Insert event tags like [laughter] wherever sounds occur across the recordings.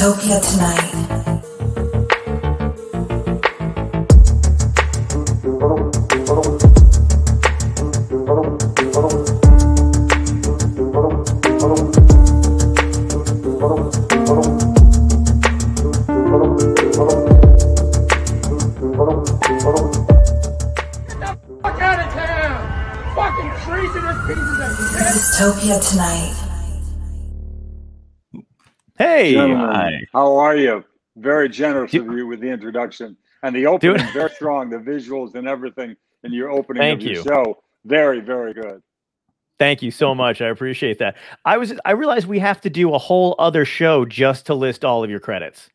Dystopia tonight. Fuck out of town! Fucking treasonous pieces of shit! Dystopia tonight. Hey, hi. How are you? Very generous Do- of you with the introduction and the opening. Dude. Very strong. The visuals and everything in your opening Thank of your you. show. Very, very good. Thank you so much. I appreciate that. I was I realized we have to do a whole other show just to list all of your credits.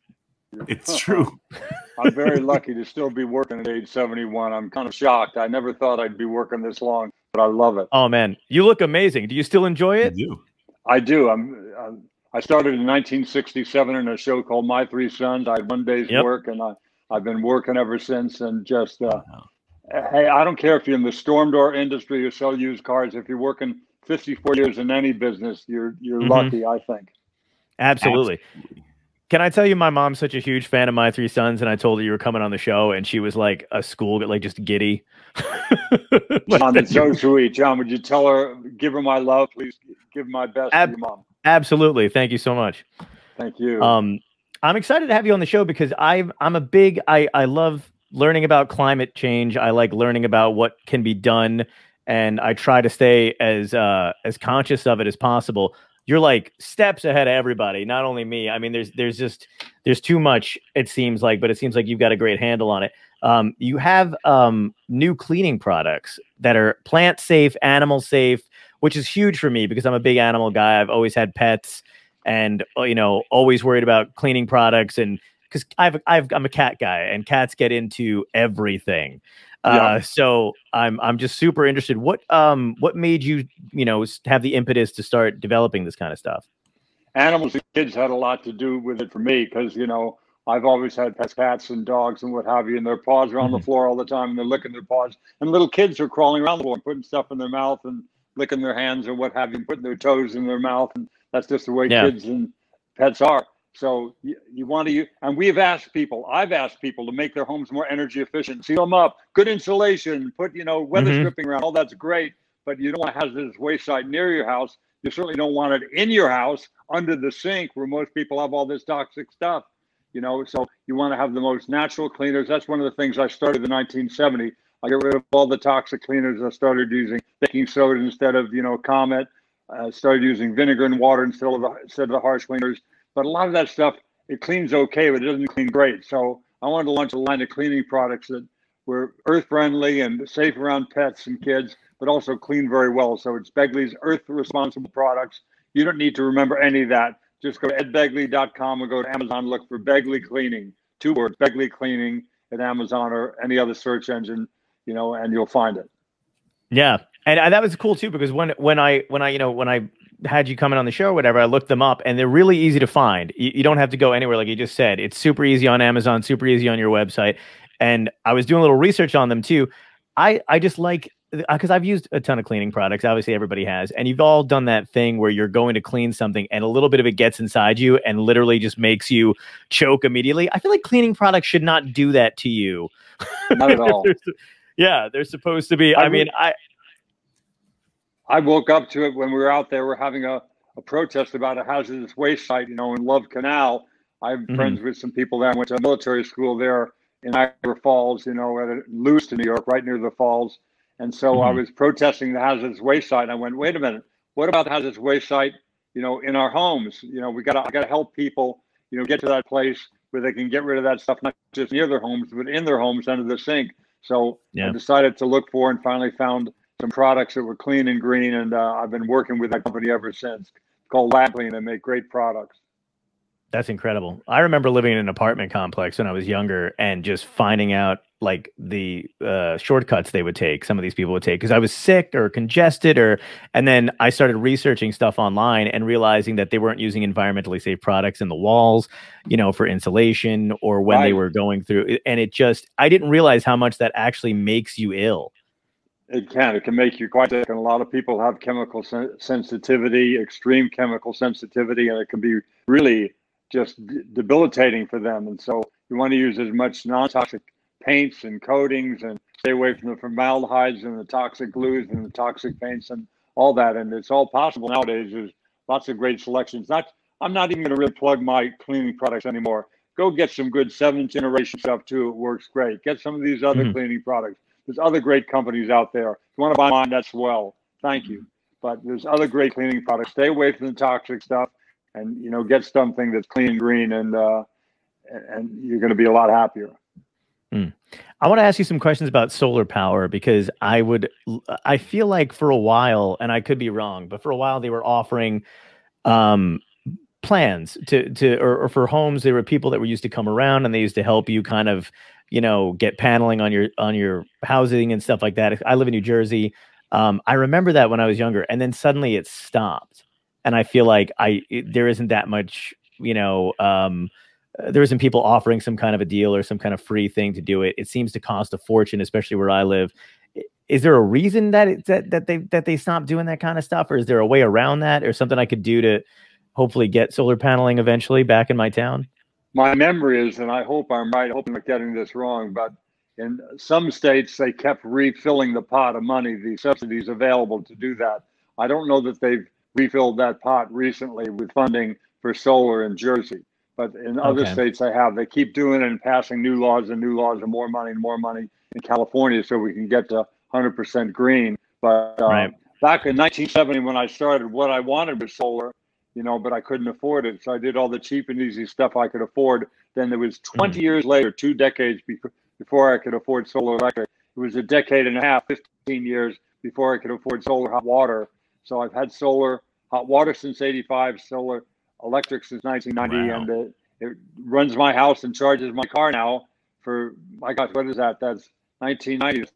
It's true. [laughs] I'm very lucky to still be working at age 71. I'm kind of shocked. I never thought I'd be working this long, but I love it. Oh man, you look amazing. Do you still enjoy I it? do. I do. I'm. I'm I started in 1967 in a show called My Three Sons. I had one day's Yep. work, and I, I've been working ever since. And just, uh, hey, I don't care if you're in the storm door industry or sell used cars. If you're working 54 years in any business, you're you're Mhm. lucky. I think. Absolutely. Can I tell you my mom's such a huge fan of my three sons and I told her you were coming on the show and she was like a school like just giddy. [laughs] Like, John, that's so sweet. John, would you tell her, give her my love, please? Give my best Ab- to your mom. Absolutely. Thank you so much. Thank you. Um, I'm excited to have you on the show because I'm I'm a big I I love learning about climate change. I like learning about what can be done, and I try to stay as uh, as conscious of it as possible. You're like steps ahead of everybody, not only me. I mean, there's there's just there's too much. It seems like, but it seems like you've got a great handle on it. Um, you have um, new cleaning products that are plant safe, animal safe, which is huge for me because I'm a big animal guy. I've always had pets and uh, you know always worried about cleaning products and because I've, I've i'm a cat guy and cats get into everything. Uh, so i'm i'm just super interested. What um what made you you know have the impetus to start developing this kind of stuff? Animals and kids had a lot to do with it for me because you know I've always had pets, cats and dogs and what have you, and their paws are on the Mhm. floor all the time, and they're licking their paws, and little kids are crawling around the floor and putting stuff in their mouth and licking their hands or what have you, putting their toes in their mouth, and that's just the way Yeah. kids and pets are. So you, you want to, use, and we've asked people, I've asked people to make their homes more energy efficient, seal them up, good insulation, put you know weather Mhm. stripping around, all that's great, but you don't want hazardous waste site near your house. You certainly don't want it in your house under the sink where most people have all this toxic stuff. You know, so you want to have the most natural cleaners. That's one of the things I started in 1970. I got rid of all the toxic cleaners. I started using baking soda instead of you know Comet. I started using vinegar and water instead of the instead of the harsh cleaners. But a lot of that stuff it cleans okay, but it doesn't clean great. So I wanted to launch a line of cleaning products that were earth friendly and safe around pets and kids, but also clean very well. So it's Begley's Earth Responsible Products. You don't need to remember any of that. Just go to edbegley.com or go to Amazon, look for Begley Cleaning, two words, Begley Cleaning at Amazon or any other search engine, you know, and you'll find it. yeah. And, and that was cool too because when when i when i you know when i had you coming on the show or whatever i looked them up and they're really easy to find. You, you don't have to go anywhere like you just said. It's super easy on amazon super easy on your website. And i was doing a little research on them too. I i just like uh, because i've used a ton of cleaning products obviously everybody has. And you've all done that thing where you're going to clean something and a little bit of it gets inside you and literally just makes you choke immediately. I feel like cleaning products should not do that to you. Not at all. [laughs] Yeah they're supposed to be I i mean i I woke up to it when we were out there. We're having a, a protest about a hazardous waste site, you know, in Love Canal. I'm Mhm. friends with some people there. I went to a military school there in Niagara Falls, you know, at Lewiston, New York, right near the falls. And so I Mhm. was protesting the hazardous waste site. And I went, wait a minute, what about the hazardous waste site, you know, in our homes? You know, we got to got to help people, you know, get to that place where they can get rid of that stuff, not just near their homes, but in their homes under the sink. So Yeah. I decided to look for and finally found some products that were clean and green, and uh, I've been working with that company ever since. It's called Lab Clean. They make great products. That's incredible. I remember living in an apartment complex when I was younger and just finding out like the uh, shortcuts they would take. Some of these people would take because I was sick or congested, or and then I started researching stuff online and realizing that they weren't using environmentally safe products in the walls, you know, for insulation or when they were going through. And it just I didn't realize how much that actually makes you ill. It can. It can make you quite sick. And a lot of people have chemical sen- sensitivity, extreme chemical sensitivity, and it can be really just d- debilitating for them. And so you want to use as much non-toxic paints and coatings and stay away from the formaldehydes and the toxic glues and the toxic paints and all that. And it's all possible nowadays. There's lots of great selections. Not, I'm not even going to really plug my cleaning products anymore. Go get some good seventh generation stuff too. It works great. Get some of these other Mhm. cleaning products. There's other great companies out there. If you want to buy mine, that's well. Thank you. But there's other great cleaning products. Stay away from the toxic stuff, and you know, get something that's clean and green, and uh, and- and you're going to be a lot happier. I want to ask you some questions about solar power because I would, I feel like for a while, and I could be wrong, but for a while they were offering um, plans to to or, or for homes. There were people that were used to come around and they used to help you kind of, you know, get paneling on your on your housing and stuff like that. I live in New Jersey. Um, I remember that when I was younger, and then suddenly it stopped, and I feel like I it, there isn't that much, you know. Um, uh, there isn't people offering some kind of a deal or some kind of free thing to do it. It seems to cost a fortune, especially where I live. Is there a reason that it, that that they that they stopped doing that kind of stuff, or is there a way around that, or something I could do to hopefully get solar paneling eventually back in my town? My memory is, and I hope I'm right. Hope I'm not getting this wrong, but in some states they kept refilling the pot of money, the subsidies available to do that. I don't know that they've refilled that pot recently with funding for solar in Jersey, but in other Okay. states they have. They keep doing it and passing new laws and new laws and more money and more money in California so we can get to 100% green. But uh, Right. back in 1970 when I started, what I wanted was solar, you know, but I couldn't afford it. So I did all the cheap and easy stuff I could afford. Then there was 20 years later, two decades before, before I could afford solar electric. It was a decade and a half, 15 years before I could afford solar hot water. So I've had solar hot water since 85, solar electric since 1990, Wow. and it, it runs my house and charges my car now for, my gosh, what is that? That's 1990,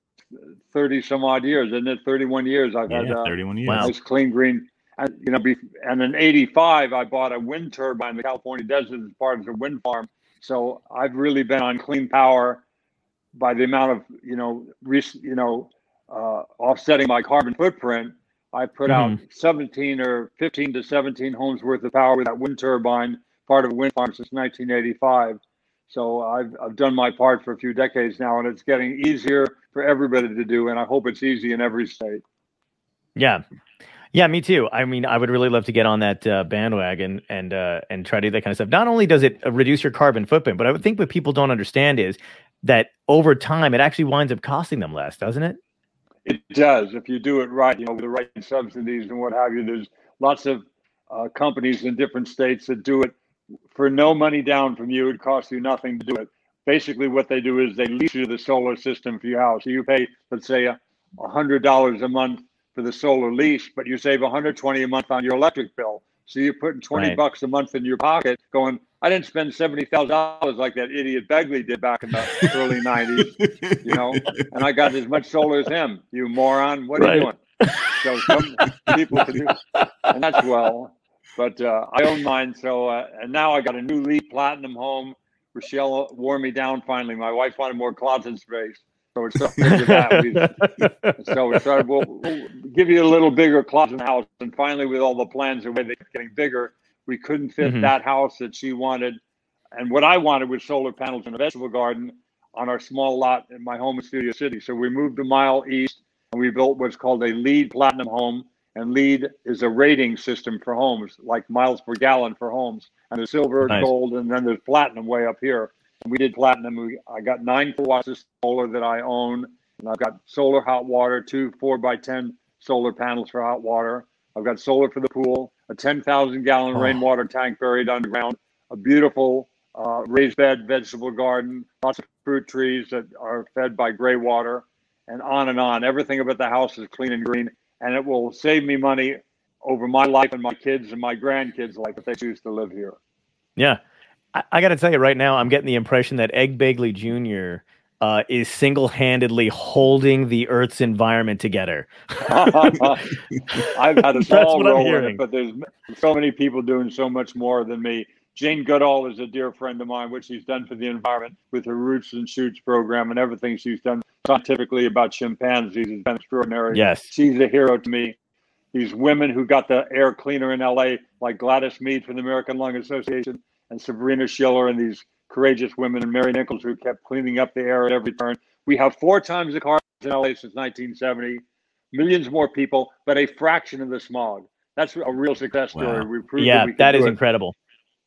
30 some odd years, isn't it? 31 years I've had Yeah, uh, 31 years. Wow. nice clean green. And you know, be, and in '85, I bought a wind turbine in the California desert as part of a wind farm. So I've really been on clean power by the amount of you know, re, you know, uh, offsetting my carbon footprint. I put out 17 or 15 to 17 homes worth of power with that wind turbine, part of a wind farm since 1985. So I've I've done my part for a few decades now, and it's getting easier for everybody to do. And I hope it's easy in every state. Yeah. Yeah, me too. I mean, I would really love to get on that uh, bandwagon and uh, and try to do that kind of stuff. Not only does it uh, reduce your carbon footprint, but I would think what people don't understand is that over time it actually winds up costing them less, doesn't it? It does if you do it right, you know, with the right subsidies and what have you. There's lots of uh, companies in different states that do it for no money down from you. It costs you nothing to do it. Basically, what they do is they lease you the solar system for your house. So you pay, let's say, a hundred dollars a month for the solar lease, but you save 120 a month on your electric bill. So you're putting 20 Right. bucks a month in your pocket, going, I didn't spend seventy thousand dollars like that idiot Begley did back in the early [laughs] 90s you know, and I got as much solar as him. You moron! What are you Right. doing? So some people can do, and that's well. But uh, I own mine, so uh, and now I got a new LEED Platinum home. Rochelle wore me down finally. My wife wanted more closet space, so it's something to that. [laughs] So we started. We'll, we'll give you a little bigger closet house, and finally, with all the plans the way they're getting bigger, we couldn't fit Mhm. that house that she wanted, and what I wanted was solar panels and a vegetable garden on our small lot in my home in Studio City. So we moved a mile east, and we built what's called a LEED Platinum home. And LEED is a rating system for homes, like miles per gallon for homes. And there's silver, Nice. gold, and then there's platinum way up here. And we did platinum. We, I got nine kilowatts of solar that I own, and I've got solar hot water, two four by ten solar panels for hot water. I've got solar for the pool, a 10,000 gallon Oh. rainwater tank buried underground, a beautiful uh, raised bed vegetable garden, lots of fruit trees that are fed by gray water, and on and on. Everything about the house is clean and green, and it will save me money over my life and my kids and my grandkids' life if they choose to live here. Yeah. I, I got to tell you right now, I'm getting the impression that Ed Begley Jr. Uh, is single handedly holding the Earth's environment together. [laughs] I've had a [laughs] role it, but there's so many people doing so much more than me. Jane Goodall is a dear friend of mine, what she's done for the environment with her Roots and Shoots program and everything she's done scientifically about chimpanzees has been extraordinary. Yes. She's a hero to me. These women who got the air cleaner in LA, like Gladys Meade from the American Lung Association, and Sabrina Schiller and these courageous women and Mary Nichols who kept cleaning up the air at every turn. We have four times the cars in LA since 1970, millions more people, but a fraction of the smog. That's a real success story. Wow. We proved Yeah, that do is incredible.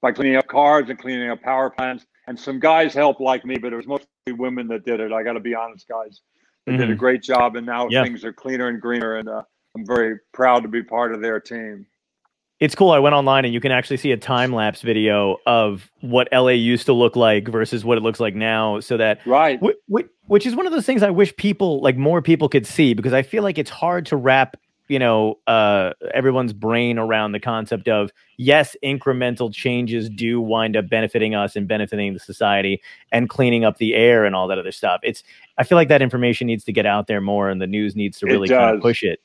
by cleaning up cars and cleaning up power plants. And some guys helped like me, but it was mostly women that did it. I got to be honest, guys. They did a Mhm. great job, and now Yeah. things are cleaner and greener. And uh, I'm very proud to be part of their team. It's cool. I went online and you can actually see a time lapse video of what LA used to look like versus what it looks like now. So that Right. Wh- wh- which is one of those things I wish people like more people could see because I feel like it's hard to wrap you know uh everyone's brain around the concept of yes incremental changes do wind up benefiting us and benefiting the society and cleaning up the air and all that other stuff it's i feel like that information needs to get out there more and the news needs to really kind of push it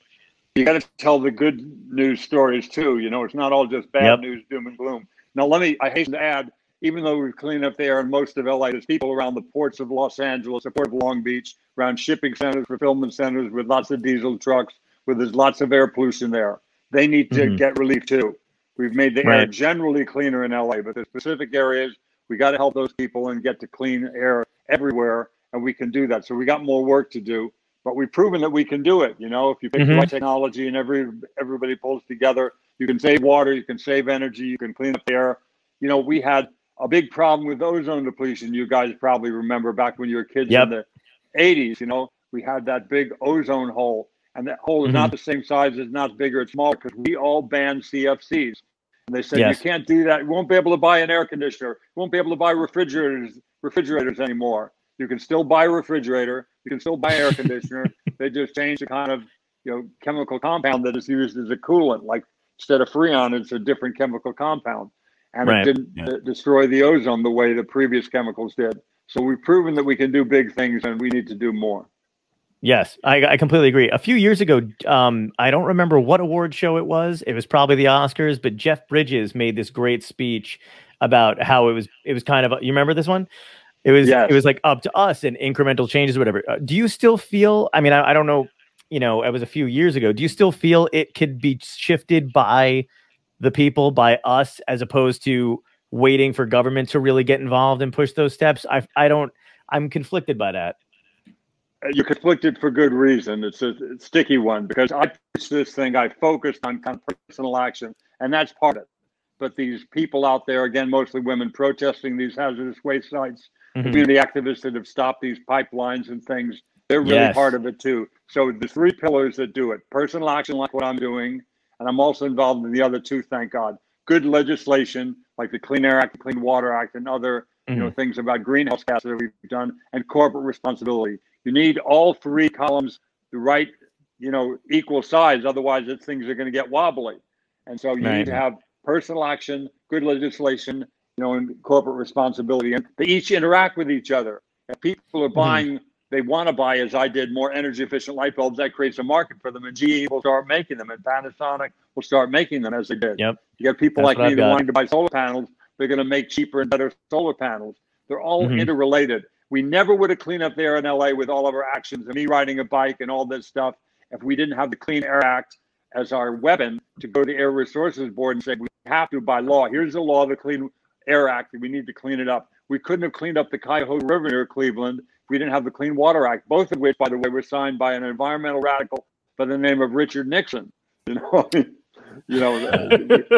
You got to tell the good news stories too. You know, it's not all just bad Yep. news, doom and gloom. Now, let me, I hasten to add, even though we've cleaned up the air in most of LA, there's people around the ports of Los Angeles, the port of Long Beach, around shipping centers, fulfillment centers with lots of diesel trucks, where there's lots of air pollution there. They need to Mhm. get relief too. We've made the air generally cleaner in LA, but there's specific areas we got to help those people and get to clean air everywhere, and we can do that. So we got more work to do, but we've proven that we can do it. You know, if you pick the Mhm. right technology and every everybody pulls together, you can save water, you can save energy, you can clean up the air. You know, we had a big problem with ozone depletion. You guys probably remember back when you were kids Yep. in the 80s. You know, we had that big ozone hole, and that hole is Mm-hmm. not the same size, it's not bigger, it's smaller because we all banned CFCs. And they said Yes. you can't do that. You won't be able to buy an air conditioner. You won't be able to buy refrigerators refrigerators anymore. You can still buy a refrigerator. You can still buy air conditioner. [laughs] they just changed the kind of you know chemical compound that is used as a coolant. Like instead of freon, it's a different chemical compound, and Right. it didn't Yeah. uh, destroy the ozone the way the previous chemicals did. So we've proven that we can do big things, and we need to do more. Yes, I, I completely agree. A few years ago, um, I don't remember what award show it was. It was probably the Oscars, but Jeff Bridges made this great speech about how it was. It was kind of. You remember this one? It was. Yes. It was like up to us and incremental changes, or whatever. Uh, do you still feel? I mean, I, I don't know. You know, it was a few years ago. Do you still feel it could be shifted by the people, by us, as opposed to waiting for government to really get involved and push those steps? I I don't. I'm conflicted by that. Uh, You're conflicted for good reason. It's a, it's a sticky one because I preach this thing. I focused on kind of personal action, and that's part of it. But these people out there, again, mostly women, protesting these hazardous waste sites, Mhm. community activists that have stopped these pipelines and things, they're really Yes. part of it too. So the three pillars that do it: personal action, like what I'm doing, and I'm also involved in the other two. Thank God. Good legislation, like the Clean Air Act, the Clean Water Act, and other you know things about greenhouse gases that we've done, and corporate responsibility. You need all three columns the right, you know, equal size. Otherwise, things are going to get wobbly. And so you Right. need to have personal action, good legislation, know, in corporate responsibility, and they each interact with each other. If people are buying, they want to buy, as I did, more energy efficient light bulbs. That creates a market for them, and GE will start making them, and Panasonic will start making them as they did. Yep. You got people That's like me that wanting to buy solar panels. They're going to make cheaper and better solar panels. They're all Mhm. interrelated. We never would have cleaned up the air in LA with all of our actions and me riding a bike and all this stuff if we didn't have the Clean Air Act as our weapon to go to the Air Resources Board and say we have to by law. Here's the law, the Clean Air Act, we need to clean it up. We couldn't have cleaned up the Cuyahoga River near Cleveland if we didn't have the Clean Water Act, both of which, by the way, were signed by an environmental radical by the name of Richard Nixon. [laughs] You know, you know,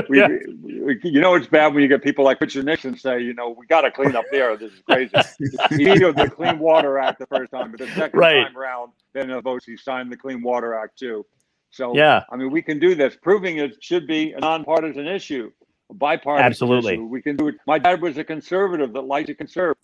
we, we, you know it's bad when you get people like Richard Nixon say, you know, we got to clean up there. This is crazy. [laughs] he vetoed the Clean Water Act the first time, but the second Right. time around, then the votes he signed the Clean Water Act too. So Yeah. I mean, we can do this, proving it should be a nonpartisan issue, bipartisan Absolutely. We can do it. My dad was a conservative that liked to conserve.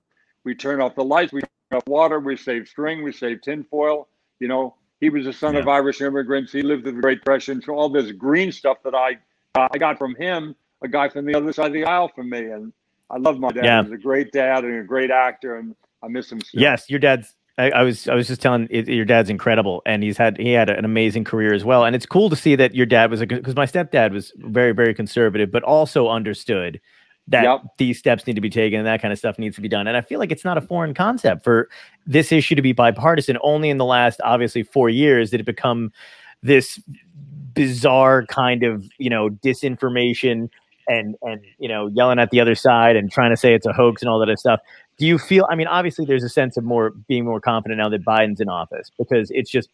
We turn off the lights, we turn off water, we save string, we save tinfoil. You know, he was a son of Irish immigrants. He lived through the Great Depression. So all this green stuff that I uh, I got from him, a guy from the other side of the aisle from me, and I love my dad. Yeah. He was a great dad and a great actor, and I miss him. Still. Yes, your dad's. I, I was I was just telling it, your dad's incredible, and he's had he had an amazing career as well. And it's cool to see that your dad was a because my stepdad was very very conservative, but also understood that Yep. these steps need to be taken and that kind of stuff needs to be done. And I feel like it's not a foreign concept for this issue to be bipartisan. Only in the last obviously four years did it become this bizarre kind of you know disinformation and and you know yelling at the other side and trying to say it's a hoax and all that stuff. Do you feel? I mean, obviously, there's a sense of more being more confident now that Biden's in office because it's just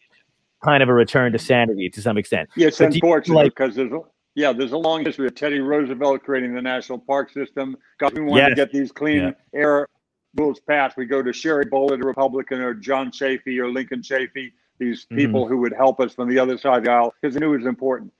kind of a return to sanity to some extent. Yeah, it's But unfortunate like- because there's a, yeah, there's a long history of Teddy Roosevelt creating the national park system. God, we want to get these clean Yeah. air rules passed. We go to Sherry Boehlert, a Republican, or John Chafee or Lincoln Chafee, these Mhm. people who would help us from the other side of the aisle because they knew it was important.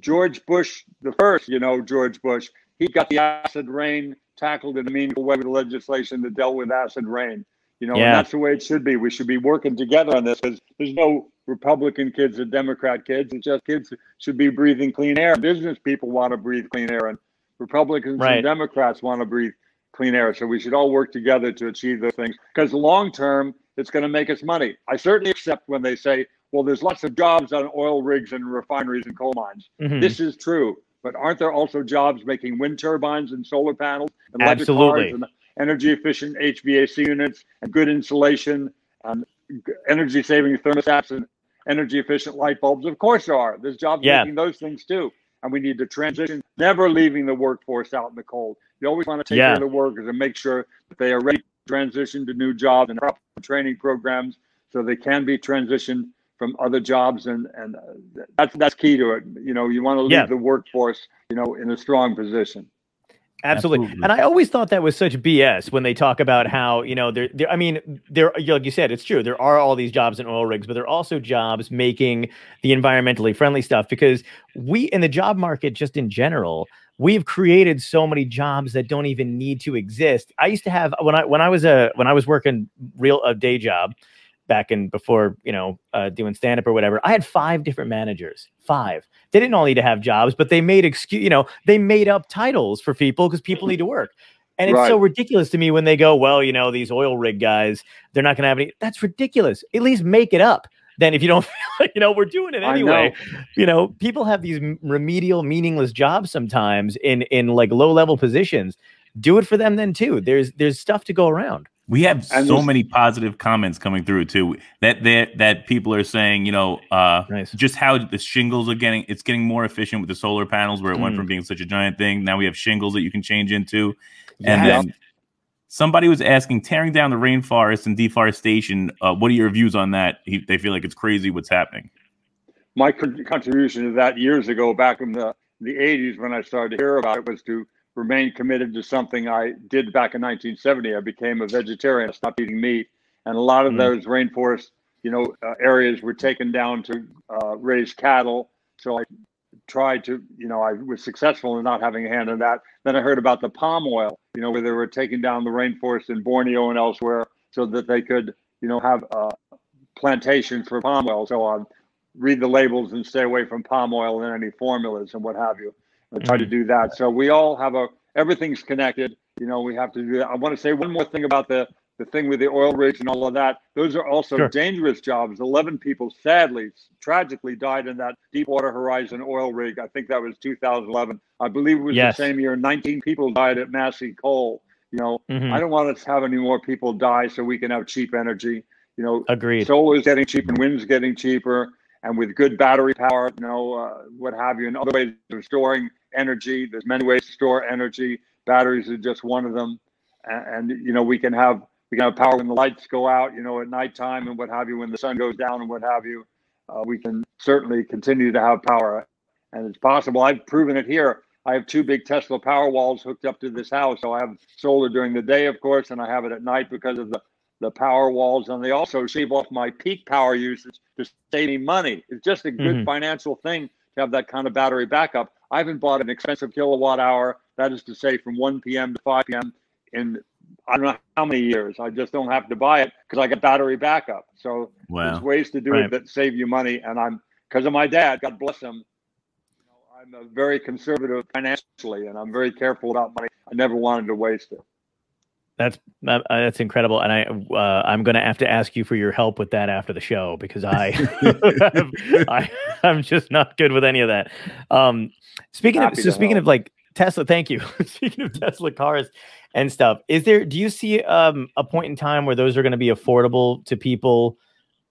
George Bush, the first, you know, George Bush, he got the acid rain tackled in a meaningful way with legislation that dealt with acid rain. You know, Yeah. and that's the way it should be. We should be working together on this because there's no Republican kids or Democrat kids. It's just kids should be breathing clean air. Business people want to breathe clean air, and Republicans Right. and Democrats want to breathe clean air. So we should all work together to achieve those things because long term, it's going to make us money. I certainly accept when they say, well, there's lots of jobs on oil rigs and refineries and coal mines. Mhm. This is true. But aren't there also jobs making wind turbines and solar panels and electric Absolutely. cars and energy efficient HVAC units and good insulation and energy saving thermostats and energy efficient light bulbs? Of course there are. There's jobs Yeah. making those things too. And we need to transition, never leaving the workforce out in the cold. You always want to take Yeah. care of the workers and make sure that they are ready to transition to new jobs and proper training programs so they can be transitioned from other jobs and and uh, that's that's key to it you know you want to leave Yeah. the workforce you know in a strong position Absolutely. Absolutely. And I always thought that was such BS when they talk about how, you know, there, there I mean, there, like you said, it's true. There are all these jobs in oil rigs, but there are also jobs making the environmentally friendly stuff because we, in the job market, just in general, we've created so many jobs that don't even need to exist. I used to have, when I, when I was a, when I was working real, a day job back in before, you know, uh, doing stand up or whatever, I had five different managers, five they didn't all need to have jobs, but they made excuse, you know, they made up titles for people because people need to work. And it's so ridiculous to me when they go, well, you know, these oil rig guys, they're not going to have any. That's ridiculous. At least make it up. Then if you don't [laughs] feel like, you know, we're doing it anyway. You know, people have these remedial, meaningless jobs sometimes in in like low level positions. Do it for them then too. There's there's stuff to go around. We have And so many positive comments coming through too. That that that people are saying, you know, uh, Nice. just how the shingles are getting. It's getting more efficient with the solar panels, where it went Mm. from being such a giant thing. Now we have shingles that you can change into. Yeah. And then somebody was asking, tearing down the rainforest and deforestation. Uh, what are your views on that? He, they feel like it's crazy what's happening. my contribution to that years ago back in the the 80s when i started to hear about it was to remain committed to something i did back in 1970 i became a vegetarian i stopped eating meat and a lot of Mm. those rainforest you know uh, areas were taken down to uh, raise cattle so i tried to you know i was successful in not having a hand in that then i heard about the palm oil you know where they were taking down the rainforest in borneo and elsewhere so that they could you know have uh, plantations for palm oil so on read the labels and stay away from palm oil and any formulas and what have you. I try to do that. So we all have a everything's connected. You know, we have to do that. I want to say one more thing about the the thing with the oil rigs and all of that. Those are also Sure. dangerous jobs. Eleven people sadly, tragically died in that Deepwater Horizon oil rig. I think that was 2011. I believe it was Yes. the same year. 19 people died at Massey Coal. You know, Mhm. I don't want us to have any more people die so we can have cheap energy. You know, Agreed. solar is getting cheaper and wind's getting cheaper and with good battery power you know uh, what have you and other ways of storing energy. There's many ways to store energy. Batteries are just one of them. And, and you know we can have we can have power when the lights go out you know at nighttime and what have you when the sun goes down and what have you. Uh, we can certainly continue to have power. And it's possible i've proven it here. I have two big tesla power walls hooked up to this house. So i have solar during the day of course and i have it at night because of the the power walls and they also shave off my peak power usage to save me money. It's just a good Mhm. financial thing to have that kind of battery backup. I haven't bought an expensive kilowatt hour, that is to say from 1 p.m. to 5 p.m. in I don't know how many years. I just don't have to buy it because I got battery backup. So Wow. there's ways to do Right. it that save you money. And I'm because of my dad, God bless him. You know, I'm a very conservative financially, and I'm very careful about money. I never wanted to waste it. That's uh, that's incredible, and I uh, I'm going to have to ask you for your help with that after the show because I, [laughs] I I'm just not good with any of that. Um, speaking of so speaking help. of like Tesla, thank you. [laughs] speaking of Tesla cars and stuff, is there do you see um a point in time where those are going to be affordable to people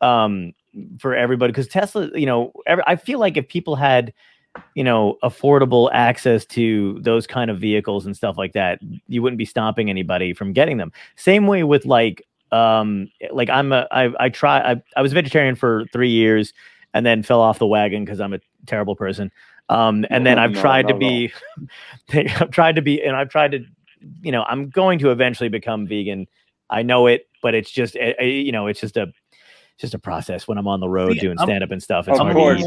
um for everybody? Because Tesla, you know, every, I feel like if people had you know affordable access to those kind of vehicles and stuff like that, you wouldn't be stopping anybody from getting them. Same way with like um like I'm a I I try I, I was vegetarian for three years and then fell off the wagon because I'm a terrible person. Um, and then [laughs] I've no, tried to no, no. be, [laughs] I've tried to be, and I've tried to, you know, I'm going to eventually become vegan. I know it, but it's just, eh, eh, you know, it's just a, it's just a process when I'm on the road Yeah, doing stand up and stuff. It's Of hard course,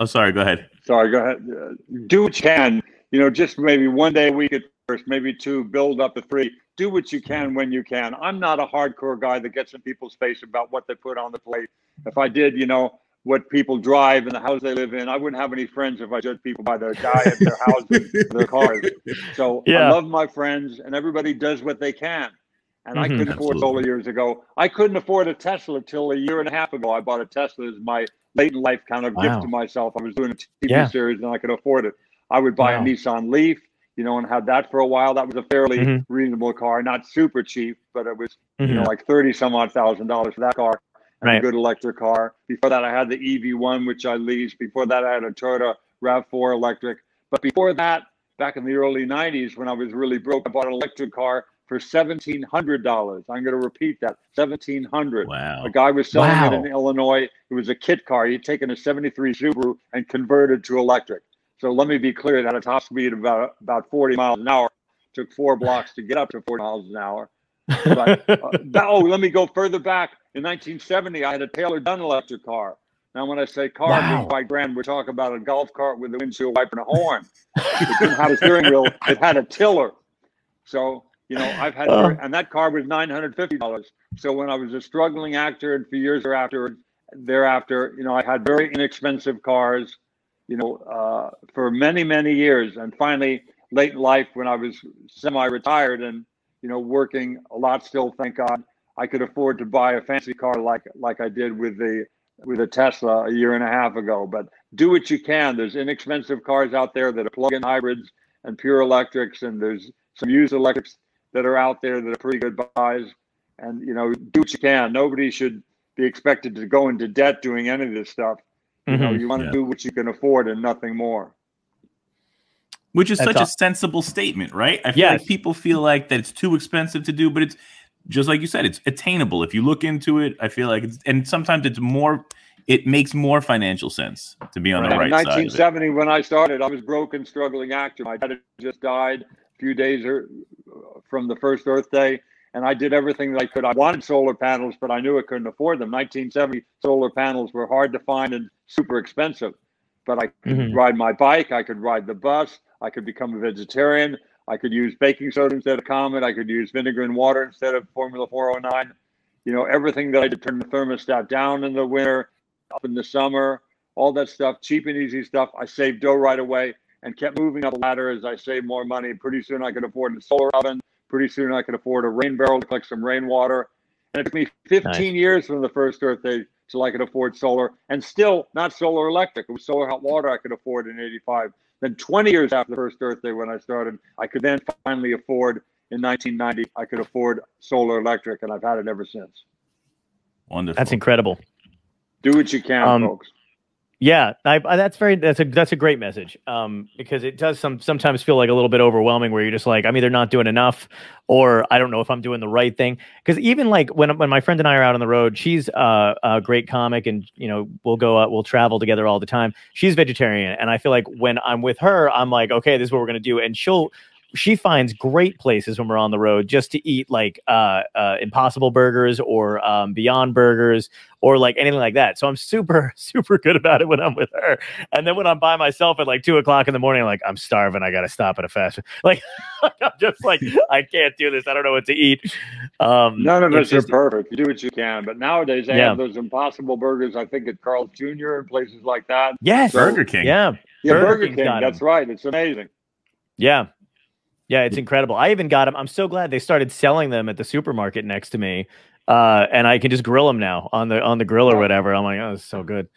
to eat. Want to expect- Oh, sorry. Go ahead. Sorry, go ahead. Uh, do what you can. You know, just maybe one day a week at first, maybe two, build up to three. Do what you can when you can. I'm not a hardcore guy that gets in people's face about what they put on the plate. If I did, you know, what people drive and the house they live in, I wouldn't have any friends if I judged people by their diet, their houses, their cars. [laughs] So I love my friends, and everybody does what they can. And I Mhm. couldn't afford Absolutely. solar years ago. I couldn't afford a Tesla till a year and a half ago. I bought a Tesla as my late in life kind of Wow. gift to myself. I was doing a TV Yeah. series and I could afford it. I would buy Wow. a Nissan Leaf, you know, and had that for a while. That was a fairly Mhm. reasonable car, not super cheap, but it was you know Mhm. like thirty some odd thousand dollars for that car. And Right. a good electric car. Before that, I had the EV1, which I leased. Before that, I had a Toyota Rav4 electric. But before that, back in the early 90s, when I was really broke, I bought an electric car for $1,700. I'm going to repeat that 1700 Wow. A guy was selling Wow. it in Illinois. It was a kit car. He'd taken a 73 Subaru and converted to electric. So let me be clear that a top speed of about, about 40 miles an hour. Took four [laughs] blocks to get up to 40 miles an hour. [laughs] But uh, that- oh, let me go further back. In 1970, I had a Taylor Dunn electric car. Now, when I say car, Wow. quite grand, we're talking about a golf cart with a windshield wiper and a horn. It didn't have a steering wheel. It had a tiller. So, you know, I've had, Oh. and that car was $950. So when I was a struggling actor and for years thereafter, thereafter, you know, I had very inexpensive cars, you know, uh, for many, many years. And finally, late in life, when I was semi-retired and, you know, working a lot still, thank God, I could afford to buy a fancy car like like I did with the with a Tesla a year and a half ago. But do what you can. There's inexpensive cars out there that are plug-in hybrids and pure electrics, and there's some used electrics that are out there that are pretty good buys. And you know, do what you can. Nobody should be expected to go into debt doing any of this stuff. You know, Mhm. you want to Yeah. do what you can afford and nothing more. Which is That's such a aw- sensible statement, right? I feel Yes. like people feel like that it's too expensive to do, but it's just like you said, it's attainable. If you look into it, I feel like it's and sometimes it's more it makes more financial sense to be on the Right. right In side. Of 1970, when I started, I was broken, struggling actor. My dad had just died a few days er- from the first Earth Day, and I did everything that I could. I wanted solar panels, but I knew I couldn't afford them. 1970 solar panels were hard to find and super expensive. But I could Mhm. ride my bike, I could ride the bus, I could become a vegetarian, I could use baking soda instead of Comet, I could use vinegar and water instead of Formula 409. You know, everything that I did turn the thermostat down in the winter, up in the summer, all that stuff, cheap and easy stuff. I saved dough right away and kept moving up the ladder as I saved more money. Pretty soon I could afford a solar oven. Pretty soon I could afford a rain barrel to collect some rainwater. And it took me 15 years from the first Earth Day till I could afford solar, and still not solar electric. It was solar hot water I could afford in '85. Then 20 years after the first Earth Day when I started, I could then finally afford in 1990. I could afford solar electric, and I've had it ever since. Wonderful. That's incredible. Do what you can, Um, folks. Yeah, I, I, that's very that's a that's a great message. Um, because it does some sometimes feel like a little bit overwhelming where you're just like I'm either not doing enough or I don't know if I'm doing the right thing. Because even like when when my friend and I are out on the road, she's uh, a great comic and you know we'll go out we'll travel together all the time. She's vegetarian and I feel like when I'm with her, I'm like okay, this is what we're gonna do, and she'll she finds great places when we're on the road just to eat like uh, uh, impossible burgers or um, beyond burgers or like anything like that so i'm super [laughs] super good about it when i'm with her and then when i'm by myself at like two o'clock in the morning like i'm starving i gotta stop at a fast food [laughs] like [laughs] i'm just like i can't do this i don't know what to eat um None of us are perfect. You do what you can. But nowadays, they Yeah. have those impossible burgers, I think, at Carl's Jr. and places like that. yes Burger King. yeah Yeah, Burger Burger, King. got 'em. That's right. It's amazing. Yeah. Yeah, it's incredible. I even got them. I'm so glad they started selling them at the supermarket next to me. Uh, and I can just grill them now on the on the grill or whatever. I'm like, oh, it's so good.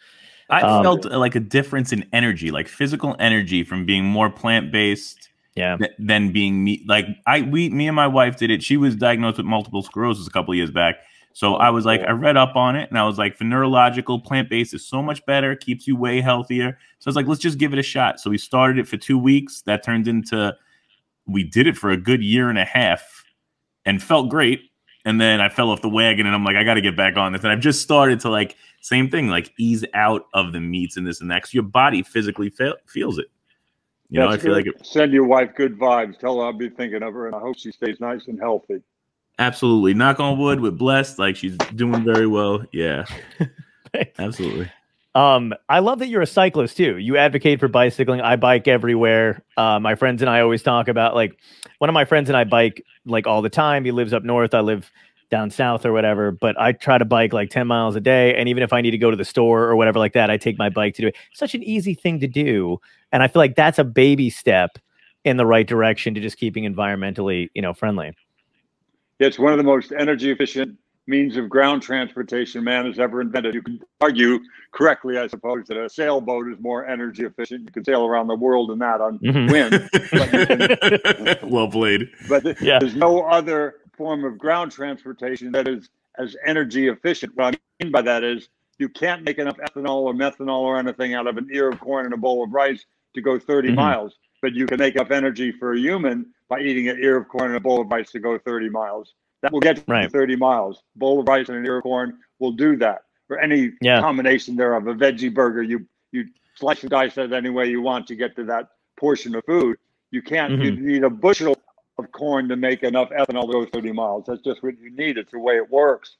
I Um, felt uh, like a difference in energy, like physical energy from being more plant based Yeah. th- than being meat. Like I, we, me and my wife did it. She was diagnosed with multiple sclerosis a couple years back, So I was like, I read up on it and I was like, for neurological, plant based is so much better, keeps you way healthier. So I was like, let's just give it a shot. So we started it for two weeks. That turned into, we did it for a good year and a half and felt great. And then I fell off the wagon and I'm like, I got to get back on this. And I've just started to like, same thing, like ease out of the meats and this and that. 'cause your body physically fe- feels it. You know, I That's feel like it, Send your wife good vibes. Tell her I'll be thinking of her, and I hope she stays nice and healthy. absolutely knock on wood with blessed. Like she's doing very well. Yeah, [laughs] absolutely. Um, I love that you're a cyclist too. You advocate for bicycling. I bike everywhere. Uh, my friends and I always talk about like one of my friends and I bike like all the time. He lives up north. I live down south or whatever. But I try to bike like 10 miles a day. And even if I need to go to the store or whatever like that, I take my bike to do it. Such an easy thing to do. And I feel like that's a baby step in the right direction to just keeping environmentally, you know, friendly. It's one of the most energy efficient means of ground transportation man has ever invented. You can argue correctly, I suppose, that a sailboat is more energy efficient. You can sail around the world in that on Mhm. wind. [laughs] well played. But Yeah. there's no other form of ground transportation that is as energy efficient. What I mean by that is you can't make enough ethanol or methanol or anything out of an ear of corn and a bowl of rice to go 30 Mhm. miles. But you can make enough energy for a human by eating an ear of corn and a bowl of rice to go 30 miles. That will get you Right. to 30 miles. Bowl of rice and an ear of corn will do that. Or any Yeah. combination thereof. A veggie burger, you you slice and dice it any way you want to get to that portion of food. You can't. You Mm-hmm. need a bushel of corn to make enough ethanol to go 30 miles. That's just what you need. It's the way it works.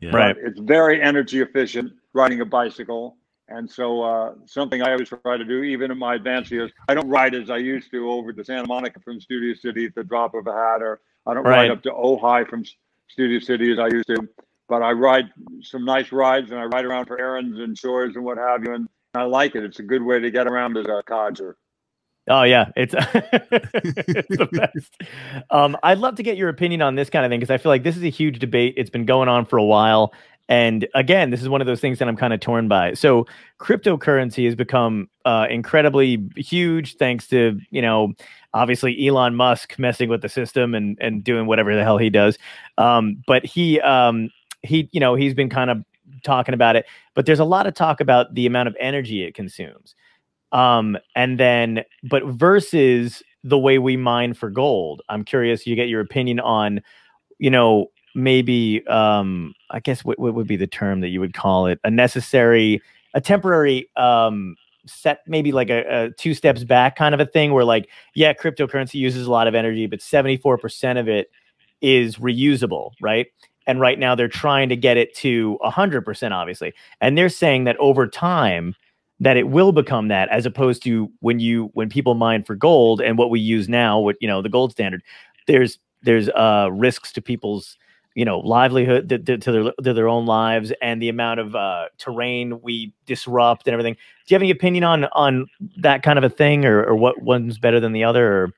Yeah. Right. But it's very energy efficient riding a bicycle. And so uh, something I always try to do, even in my advanced years, I don't ride as I used to over to Santa Monica from Studio City at the drop of a hat, or I don't Right. ride up to Ojai from Studio City as I used to. But I ride some nice rides and I ride around for errands and chores and what have you. And I like it. It's a good way to get around as a codger. Oh yeah, it's, [laughs] it's the best. Um, I'd love to get your opinion on this kind of thing because I feel like this is a huge debate. It's been going on for a while, and again, this is one of those things that I'm kind of torn by. So, cryptocurrency has become uh, incredibly huge thanks to you know, obviously Elon Musk messing with the system and and doing whatever the hell he does. Um, but he um, he you know he's been kind of talking about it, but there's a lot of talk about the amount of energy it consumes um and then but versus the way we mine for gold i'm curious you get your opinion on you know maybe um i guess what, what would be the term that you would call it? A necessary a temporary um set maybe like a, a two steps back kind of a thing where like yeah cryptocurrency uses a lot of energy but 74% of it is reusable right? And right now they're trying to get it to 100% obviously. And they're saying that over time that it will become that as opposed to when you when people mine for gold and what we use now what you know the gold standard there's there's uh risks to people's you know livelihood to, to, to their to their own lives and the amount of uh terrain we disrupt and everything do you have any opinion on on that kind of a thing or, or what one's better than the other or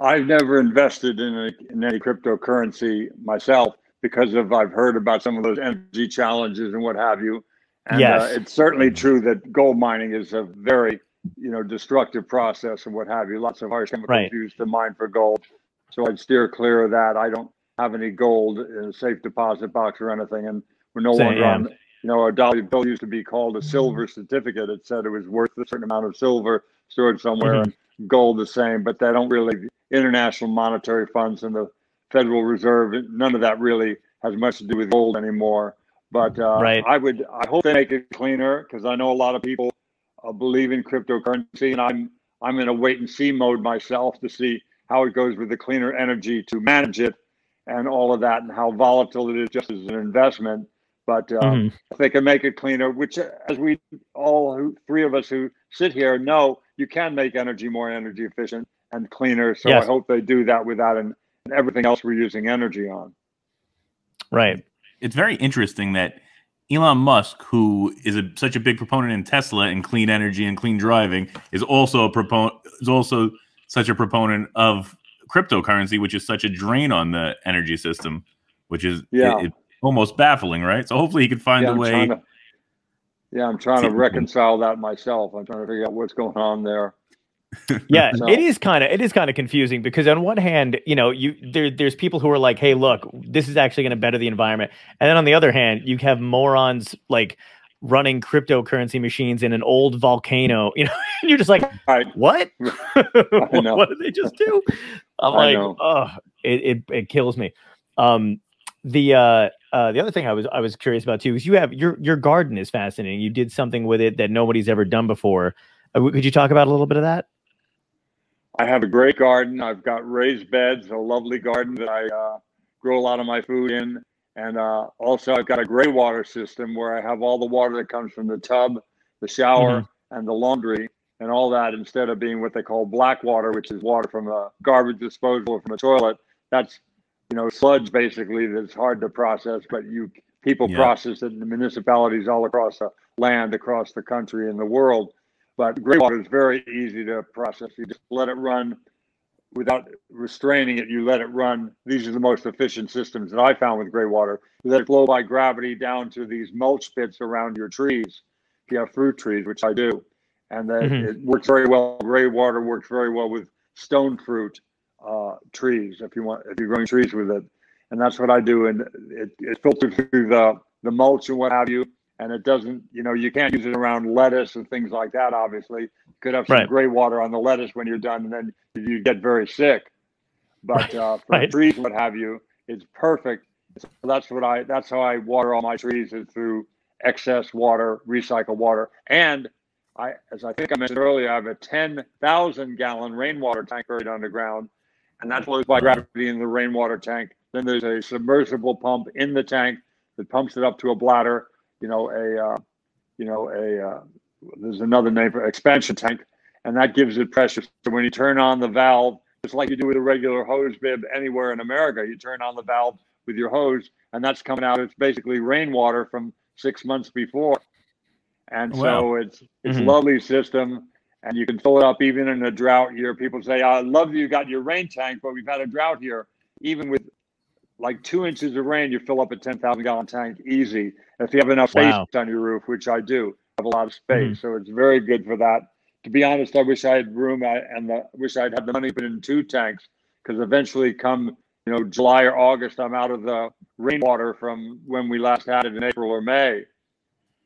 I've never invested in, a, in any cryptocurrency myself because of I've heard about some of those energy challenges and what have you. And Yes. uh, it's certainly true that gold mining is a very, you know, destructive process and what have you. Lots of harsh chemicals Right. used to mine for gold. So I'd steer clear of that. I don't have any gold in a safe deposit box or anything, and we're no Same, longer on. You know, a dollar bill used to be called a silver certificate. It said it was worth a certain amount of silver stored somewhere, Mhm. and gold the same. But they don't really international monetary funds and the Federal Reserve. None of that really has much to do with gold anymore. But uh, Right. I would, I hope they make it cleaner because I know a lot of people uh, believe in cryptocurrency, and I'm, I'm in a wait and see mode myself to see how it goes with the cleaner energy to manage it and all of that, and how volatile it is just as an investment. But uh, Mhm. if they can make it cleaner, which uh, as we all who, three of us who sit here know, you can make energy more energy efficient and cleaner. So Yes. I hope they do that with that and, and everything else we're using energy on. right it's very interesting that Elon Musk, who is a, such a big proponent in Tesla and clean energy and clean driving, is also a proponent is also such a proponent of cryptocurrency, which is such a drain on the energy system, which is Yeah. it- it- almost baffling, right? So hopefully he could find yeah, a I'm way. to, yeah, I'm trying to to- reconcile that myself. I'm trying to figure out what's going on there. [laughs] yeah So- it is kind of it is kind of confusing because on one hand you know you there there's people who are like hey look this is actually going to better the environment and then on the other hand you have morons like running cryptocurrency machines in an old volcano [laughs] you know and you're just like Right. what [laughs] what did they just do i'm I like oh it, it it kills me. Um the uh uh the other thing i was i was curious about too is you have your your garden is fascinating. You did something with it that nobody's ever done before. Uh, could you talk about a little bit of that? I have a great garden. I've got raised beds, a lovely garden that I uh, grow a lot of my food in. And uh, also, I've got a gray water system where I have all the water that comes from the tub, the shower, and the laundry, and all that instead of being what they call black water, which is water from a garbage disposal or from a toilet. That's you know sludge basically that's hard to process, but you people Yeah. process it in the municipalities all across the land, across the country, and the world. But gray water is very easy to process. You just let it run without restraining it. You let it run. These are the most efficient systems that I found with gray water. You let it flow by gravity down to these mulch pits around your trees. If you have fruit trees, which I do, and then Mhm. it works very well. Gray water works very well with stone fruit uh, trees. If you want, if you're growing trees with it, and that's what I do. And it, it filters through the the mulch and what have you and it doesn't, you know, you can't use it around lettuce and things like that. Obviously, you could have some Right. gray water on the lettuce when you're done, and then you get very sick. But uh, [laughs] for Right. trees, what have you, it's perfect. So that's what I. That's how I water all my trees is through excess water, recycled water, and I, as I think I mentioned earlier, I have a ten thousand gallon rainwater tank buried underground, and that flows by gravity in the rainwater tank. Then there's a submersible pump in the tank that pumps it up to a bladder you know, a, uh, you know, a, uh, there's another name for expansion tank, and that gives it pressure. So when you turn on the valve, just like you do with a regular hose bib anywhere in America, you turn on the valve with your hose, and that's coming out. It's basically rainwater from six months before, and so Wow. it's it's Mhm. lovely system. And you can fill it up even in a drought year. People say, "I love you got your rain tank, but we've had a drought here." Even with like two inches of rain, you fill up a 10,000 gallon tank easy. If you have enough space Wow. on your roof, which I do, I have a lot of space. So it's very good for that. To be honest, I wish I had room I, and the, wish I'd had the money put in two tanks because eventually come, you know, July or August, I'm out of the rainwater from when we last had it in April or May.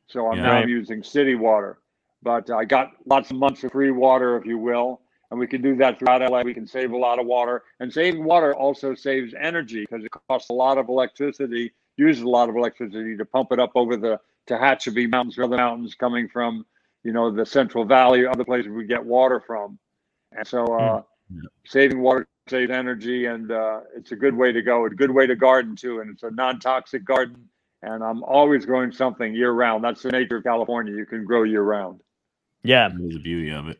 So I'm Yeah. now Right. using city water. But I got lots of months of free water, if you will and we can do that throughout LA. We can save a lot of water, and saving water also saves energy because it costs a lot of electricity, uses a lot of electricity to pump it up over the Tehachapi Mountains or other mountains coming from, you know, the Central Valley, other places we get water from, and so uh, Yeah. saving water saves energy, and uh, it's a good way to go. A good way to garden too, and it's a non-toxic garden. And I'm always growing something year round. That's the nature of California. You can grow year round. yeah That is the beauty of it.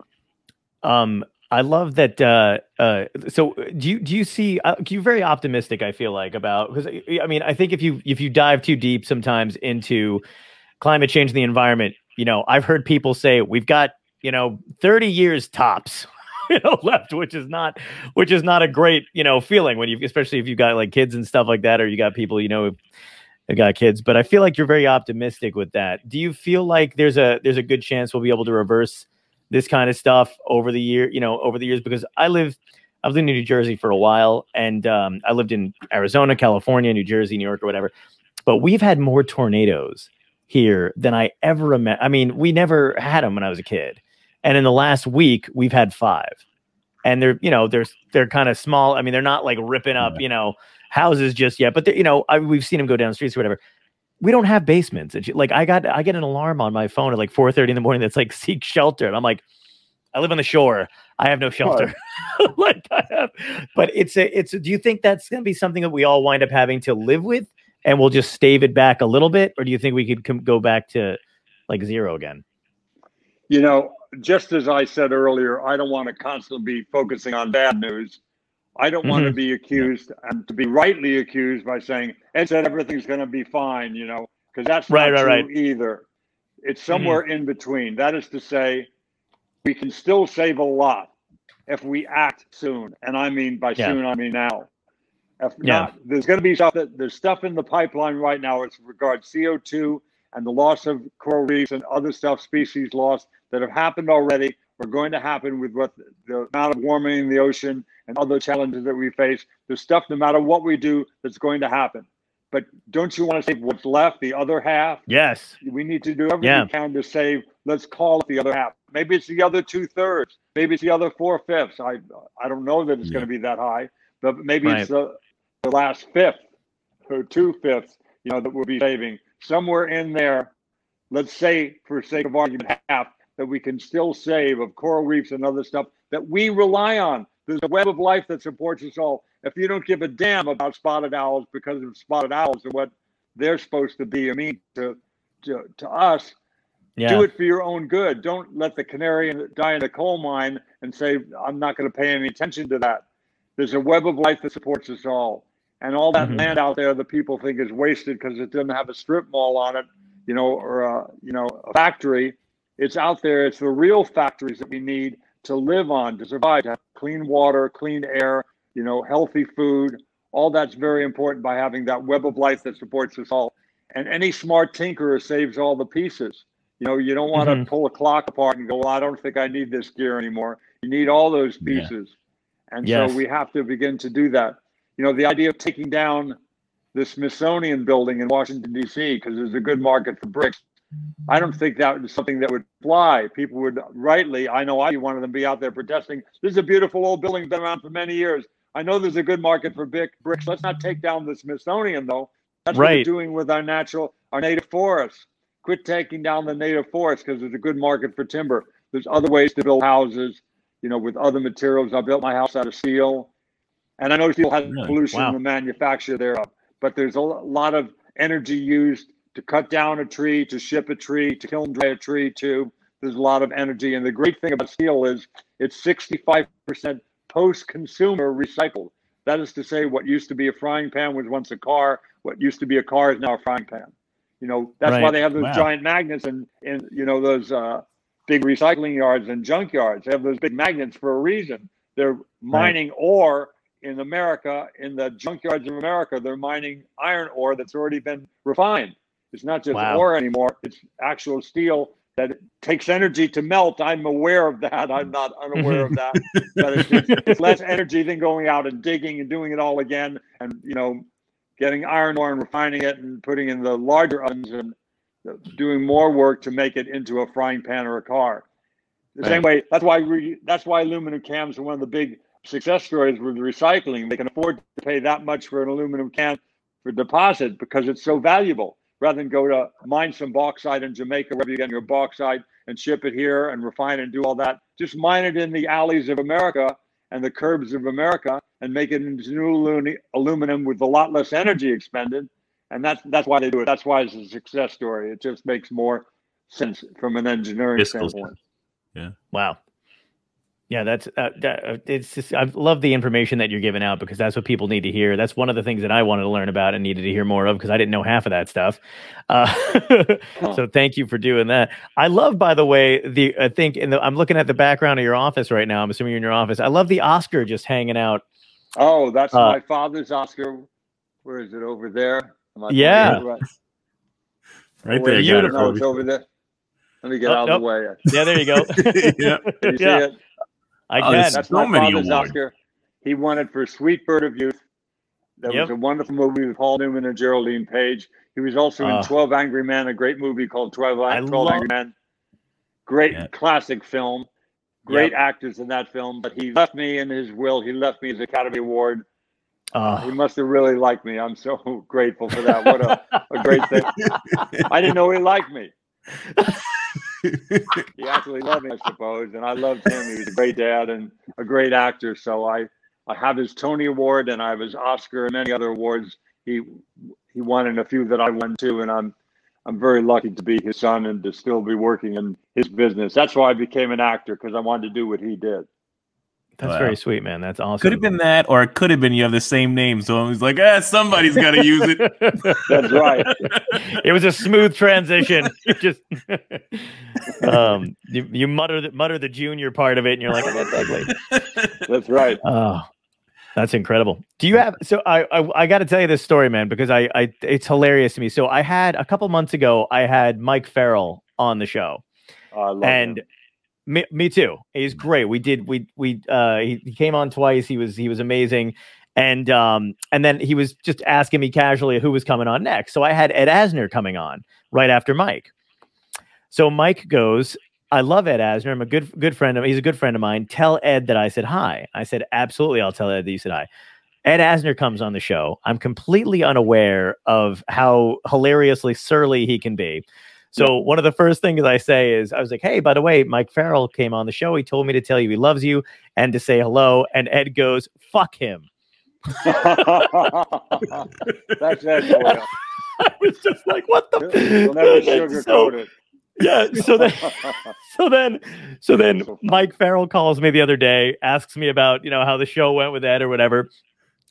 Um, I love that. Uh, uh, so do you do you see? Uh, you're very optimistic. I feel like about because I mean I think if you if you dive too deep sometimes into climate change and the environment, you know I've heard people say we've got you know 30 years tops. [laughs] You know, left, which is not, which is not a great, you know, feeling when you, especially if you've got like kids and stuff like that, or you got people, you know, that got kids. But I feel like you're very optimistic with that. Do you feel like there's a there's a good chance we'll be able to reverse this kind of stuff over the year, you know, over the years because I live I've lived in New Jersey for a while and um, I lived in Arizona, California, New Jersey, New York or whatever. But we've had more tornadoes here than I ever imagined. I mean, we never had them when I was a kid. And in the last week, we've had five. And they're, you know, they're they're kind of small. I mean, they're not like ripping up, you know, houses just yet, but you know, I, we've seen them go down the streets or whatever we don't have basements. It's like I got I get an alarm on my phone at like 4:30 in the morning that's like [laughs] seek shelter. And I'm like, I live on the shore. I have no shelter. [laughs] like I have, but it's a it's a, do you think that's gonna be something that we all wind up having to live with and we'll just stave it back a little bit? Or do you think we could com- go back to like zero again? You know, just as I said earlier, I don't want to constantly be focusing on bad news. I don't want to mm-hmm. be accused and to be rightly accused by saying Ed said everything's going to be fine, you know, because that's Right, not right, true either. It's mm-hmm. somewhere in between. That is to say, we can still save a lot if we act soon, and I mean by Yeah. soon, I mean now. If Yeah. not, there's going to be stuff that there's stuff in the pipeline right now as regards CO2 and the loss of coral reefs and other stuff, species lost that have happened already, are going to happen with what the amount of warming in the ocean and other challenges that we face. There's stuff, no matter what we do, that's going to happen. But don't you want to save what's left, the other half? Yes. We need to do everything Yeah. we can to save. Let's call it the other half. Maybe it's the other two thirds. Maybe it's the other four fifths. I I don't know that it's Yeah. going to be that high, but maybe Right. it's the, the last fifth or two fifths. You know that we'll be saving somewhere in there. Let's say, for sake of argument, half that we can still save of coral reefs and other stuff that we rely on. There's a web of life that supports us all. If you don't give a damn about spotted owls because of spotted owls and what they're supposed to be, I mean, to to, to us, Yeah. do it for your own good. Don't let the canary die in the coal mine and say, I'm not going to pay any attention to that. There's a web of life that supports us all. And all that Mhm. land out there that people think is wasted because it doesn't have a strip mall on it, you know, or a, you know, a factory. It's out there. It's the real factories that we need to live on, to survive, to have clean water, clean air, you know, healthy food. All that's very important by having that web of life that supports us all. And any smart tinkerer saves all the pieces. You know, you don't want to Mhm. pull a clock apart and go, well, I don't think I need this gear anymore. You need all those Yeah. pieces. And Yes. so we have to begin to do that. You know, the idea of taking down the Smithsonian building in Washington, D.C., because there's a good market for bricks. I don't think that was something that would fly. People would rightly, I know I'd be one of them, be out there protesting. This is a beautiful old building, been around for many years. I know there's a good market for brick, bricks. Let's not take down the Smithsonian, though. That's what we're Right. doing with our natural, our native forests. Quit taking down the native forests because there's a good market for timber. There's other ways to build houses, you know, with other materials. I built my house out of steel, and I know steel has Really? pollution Wow. in the manufacture thereof, but there's a lot of energy used to cut down a tree, to ship a tree, to kiln dry a tree too. There's a lot of energy, and the great thing about steel is it's 65% post-consumer recycled. That is to say, what used to be a frying pan was once a car. What used to be a car is now a frying pan. You know, that's why they have those Wow. giant magnets and and you know those uh, big recycling yards and junk yards. They have those big magnets for a reason. They're mining ore in America in the junkyards of America. They're mining iron ore that's already been refined. It's not just Wow. ore anymore. It's actual steel that takes energy to melt. I'm aware of that. I'm not unaware of that. [laughs] But it's, just, it's less energy than going out and digging and doing it all again, and you know, getting iron ore and refining it and putting in the larger ovens and doing more work to make it into a frying pan or a car. The same way. That's why we. That's why aluminum cans are one of the big success stories with recycling. They can afford to pay that much for an aluminum can for deposit because it's so valuable. Rather than go to mine some bauxite in Jamaica, wherever you get your bauxite, and ship it here and refine it and do all that, just mine it in the alleys of America and the curbs of America and make it into new aluminum with a lot less energy expended. And that's that's why they do it. That's why it's a success story. It just makes more sense from an engineering Fiscal standpoint. Wow. Yeah, that's uh, that, uh, it's just I love the information that you're giving out because that's what people need to hear. That's one of the things that I wanted to learn about and needed to hear more of because I didn't know half of that stuff. Uh, [laughs] so thank you for doing that. I love, by the way, the I think in the I'm looking at the background of your office right now. I'm assuming you're in your office. I love the Oscar just hanging out. Oh, that's Uh, my father's Oscar. Where is it over there? Am I Yeah. right? [laughs] Right Oh, there, wait, got it, No, it's over there. Let me get Oh, out of the way. Yeah, there you go. [laughs] Yeah. Can you see yeah, it? I Oh, can. this- That's So my many father's awards. Oscar. He won it for Sweet Bird of Youth. That Yep. was a wonderful movie with Paul Newman and Geraldine Page. He was also Oh. in ah. 12 Angry Men, a great movie called 12, I 12 love- Angry Men. Great Yeah. classic film. Great actors in that film. But he left me in his will. He left me his Academy Award. Ah. He Oh. must have really liked me. I'm so [laughs] grateful for that. What a, a great thing. [laughs] I didn't know he liked me. [laughs] [laughs] He actually loved me, I suppose, and I loved him. He was a great dad and a great actor. So I, I have his Tony Award and I have his Oscar and many other awards. He he won and a few that I won too, and I'm I'm very lucky to be his son and to still be working in his business. That's why I became an actor because I wanted to do what he did. That's Wow. very sweet, man. That's awesome. Could have been that, or it could have been you have the same name. So he's like, ah, somebody's got to use it. [laughs] That's right. it was a smooth transition. [laughs] You just um, you, you mutter the, mutter the junior part of it, and you're like, oh, that's ugly. That's right. Oh, That's incredible. Do you have so I I, I got to tell you this story, man, because I I it's hilarious to me. So I had a couple months ago, I had Mike Farrell on the show, Oh, I love and him. Me, me too. He's great. We did we we uh he, he came on twice. He was he was amazing. And um and then he was just asking me casually who was coming on next. So I had Ed Asner coming on right after Mike. So Mike goes, I love Ed Asner. I'm a good good friend of he's a good friend of mine. Tell Ed that I said hi. I said, absolutely, I'll tell Ed that you said hi. Ed Asner comes on the show. I'm completely unaware of how hilariously surly he can be. So one of the first things I say is, I was like, "Hey, by the way, Mike Farrell came on the show. He told me to tell you he loves you and to say hello." And Ed goes, "Fuck him." [laughs] That's it. [laughs] I was just like, "What the?" We'll never sugarcoat so, it. yeah. So then, [laughs] so then, so then, Mike Farrell calls me the other day, asks me about you know how the show went with Ed or whatever.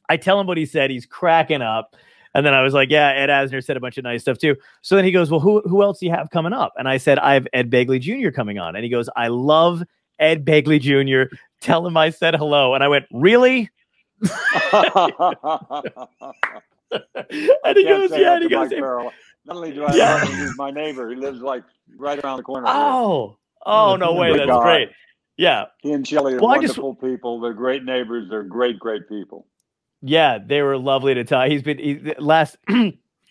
I tell him what he said. He's cracking up. And then I was like, yeah, Ed Asner said a bunch of nice stuff too. So then he goes, well, who, who else do you have coming up? And I said, I have Ed Begley Jr. coming on. And he goes, I love Ed Begley Jr. Tell him I said hello. And I went, really? [laughs] and he goes, yeah. And he goes, Not only do I Yeah. love him, he's my neighbor. He lives like right around the corner. oh, oh, no way. That's guy. great. Yeah. He and Shelly are Well, I just- wonderful people. They're great neighbors. They're great, great people. Yeah, they were lovely to talk. He's been he, last [clears throat]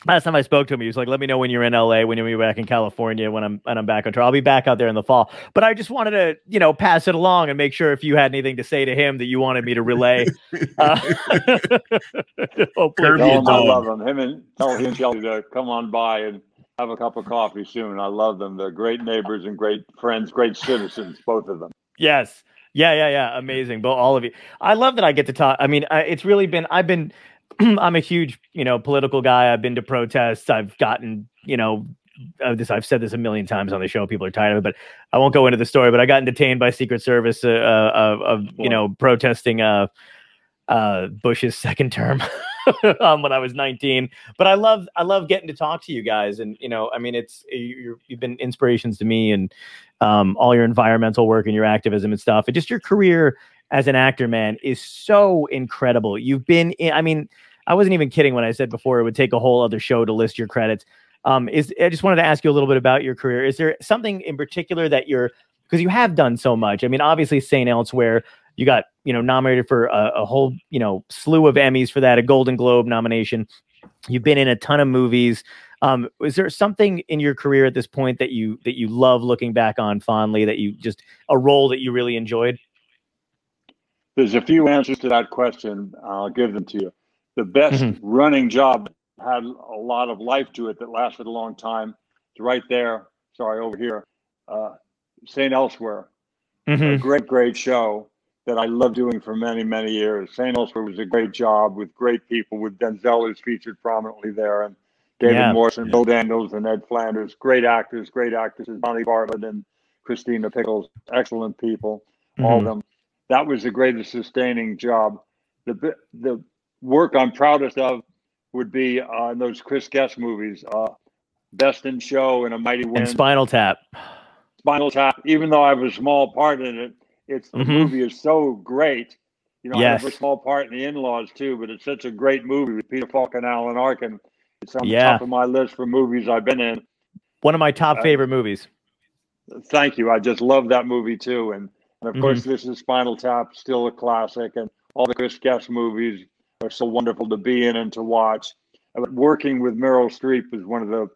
last time I spoke to him, he was like, "Let me know when you're in LA, when you're back in California, when I'm when I'm back on tour. I'll be back out there in the fall." But I just wanted to, you know, pass it along and make sure if you had anything to say to him that you wanted me to relay. [laughs] Uh, [laughs] hopefully, Kirby Tell a him I love him. Him and tell him and Shelly to come on by and have a cup of coffee soon. I love them. They're great neighbors and great friends, great citizens, both of them. Yes. Yeah, yeah, yeah. Amazing. But all of you. I love that I get to talk. I mean, I, it's really been, I've been, [clears throat] I'm a huge, you know, political guy. I've been to protests. I've gotten, you know, this, I've said this a million times on the show. People are tired of it, but I won't go into the story. But I got detained by Secret Service uh, uh, of, of, you know, protesting uh, uh, Bush's second term [laughs] [laughs] um, when I was 19. But I love, I love getting to talk to you guys. And, you know, I mean, it's, you you've been inspirations to me and, um, all your environmental work and your activism and stuff, and just your career as an actor, man, is so incredible. You've been, in, I mean, I wasn't even kidding when I said before it would take a whole other show to list your credits. Um, is I just wanted to ask you a little bit about your career. Is there something in particular that you're because you have done so much? I mean, obviously, St. Elsewhere, you got you know nominated for a, a whole you know slew of Emmys for that, a Golden Globe nomination. You've been in a ton of movies. Um, is there something in your career at this point that you that you love looking back on fondly that you just a role that you really enjoyed? There's a few answers to that question. I'll give them to you. The best Mhm. running job had a lot of life to it that lasted a long time. It's right there. Sorry, over here. Uh, St. Elsewhere. a Mhm. great, great show that I loved doing for many, many years. St. Elsewhere was a great job with great people, with Denzel who's featured prominently there, and David Yeah. Morrison, Bill Daniels, and Ed Flanders. Great actors, great actresses, Bonnie Bartlett and Christina Pickles. Excellent people, all of Mhm. them. That was the greatest sustaining job. The the work I'm proudest of would be uh, in those Chris Guest movies, uh, Best in Show and A Mighty Wind. And Spinal Tap. Spinal Tap, even though I have a small part in it, it's the Mhm. movie is so great. You know, I have a small part in the in-laws too, but it's such a great movie with Peter Falk and Alan Arkin. It's on Yeah. the top of my list for movies I've been in. One of my top Uh, favorite movies. Thank you. I just love that movie too. And, and of Mhm. course, this is Spinal Tap, still a classic. And all the Chris Guest movies are so wonderful to be in and to watch. But working with Meryl Streep was one of the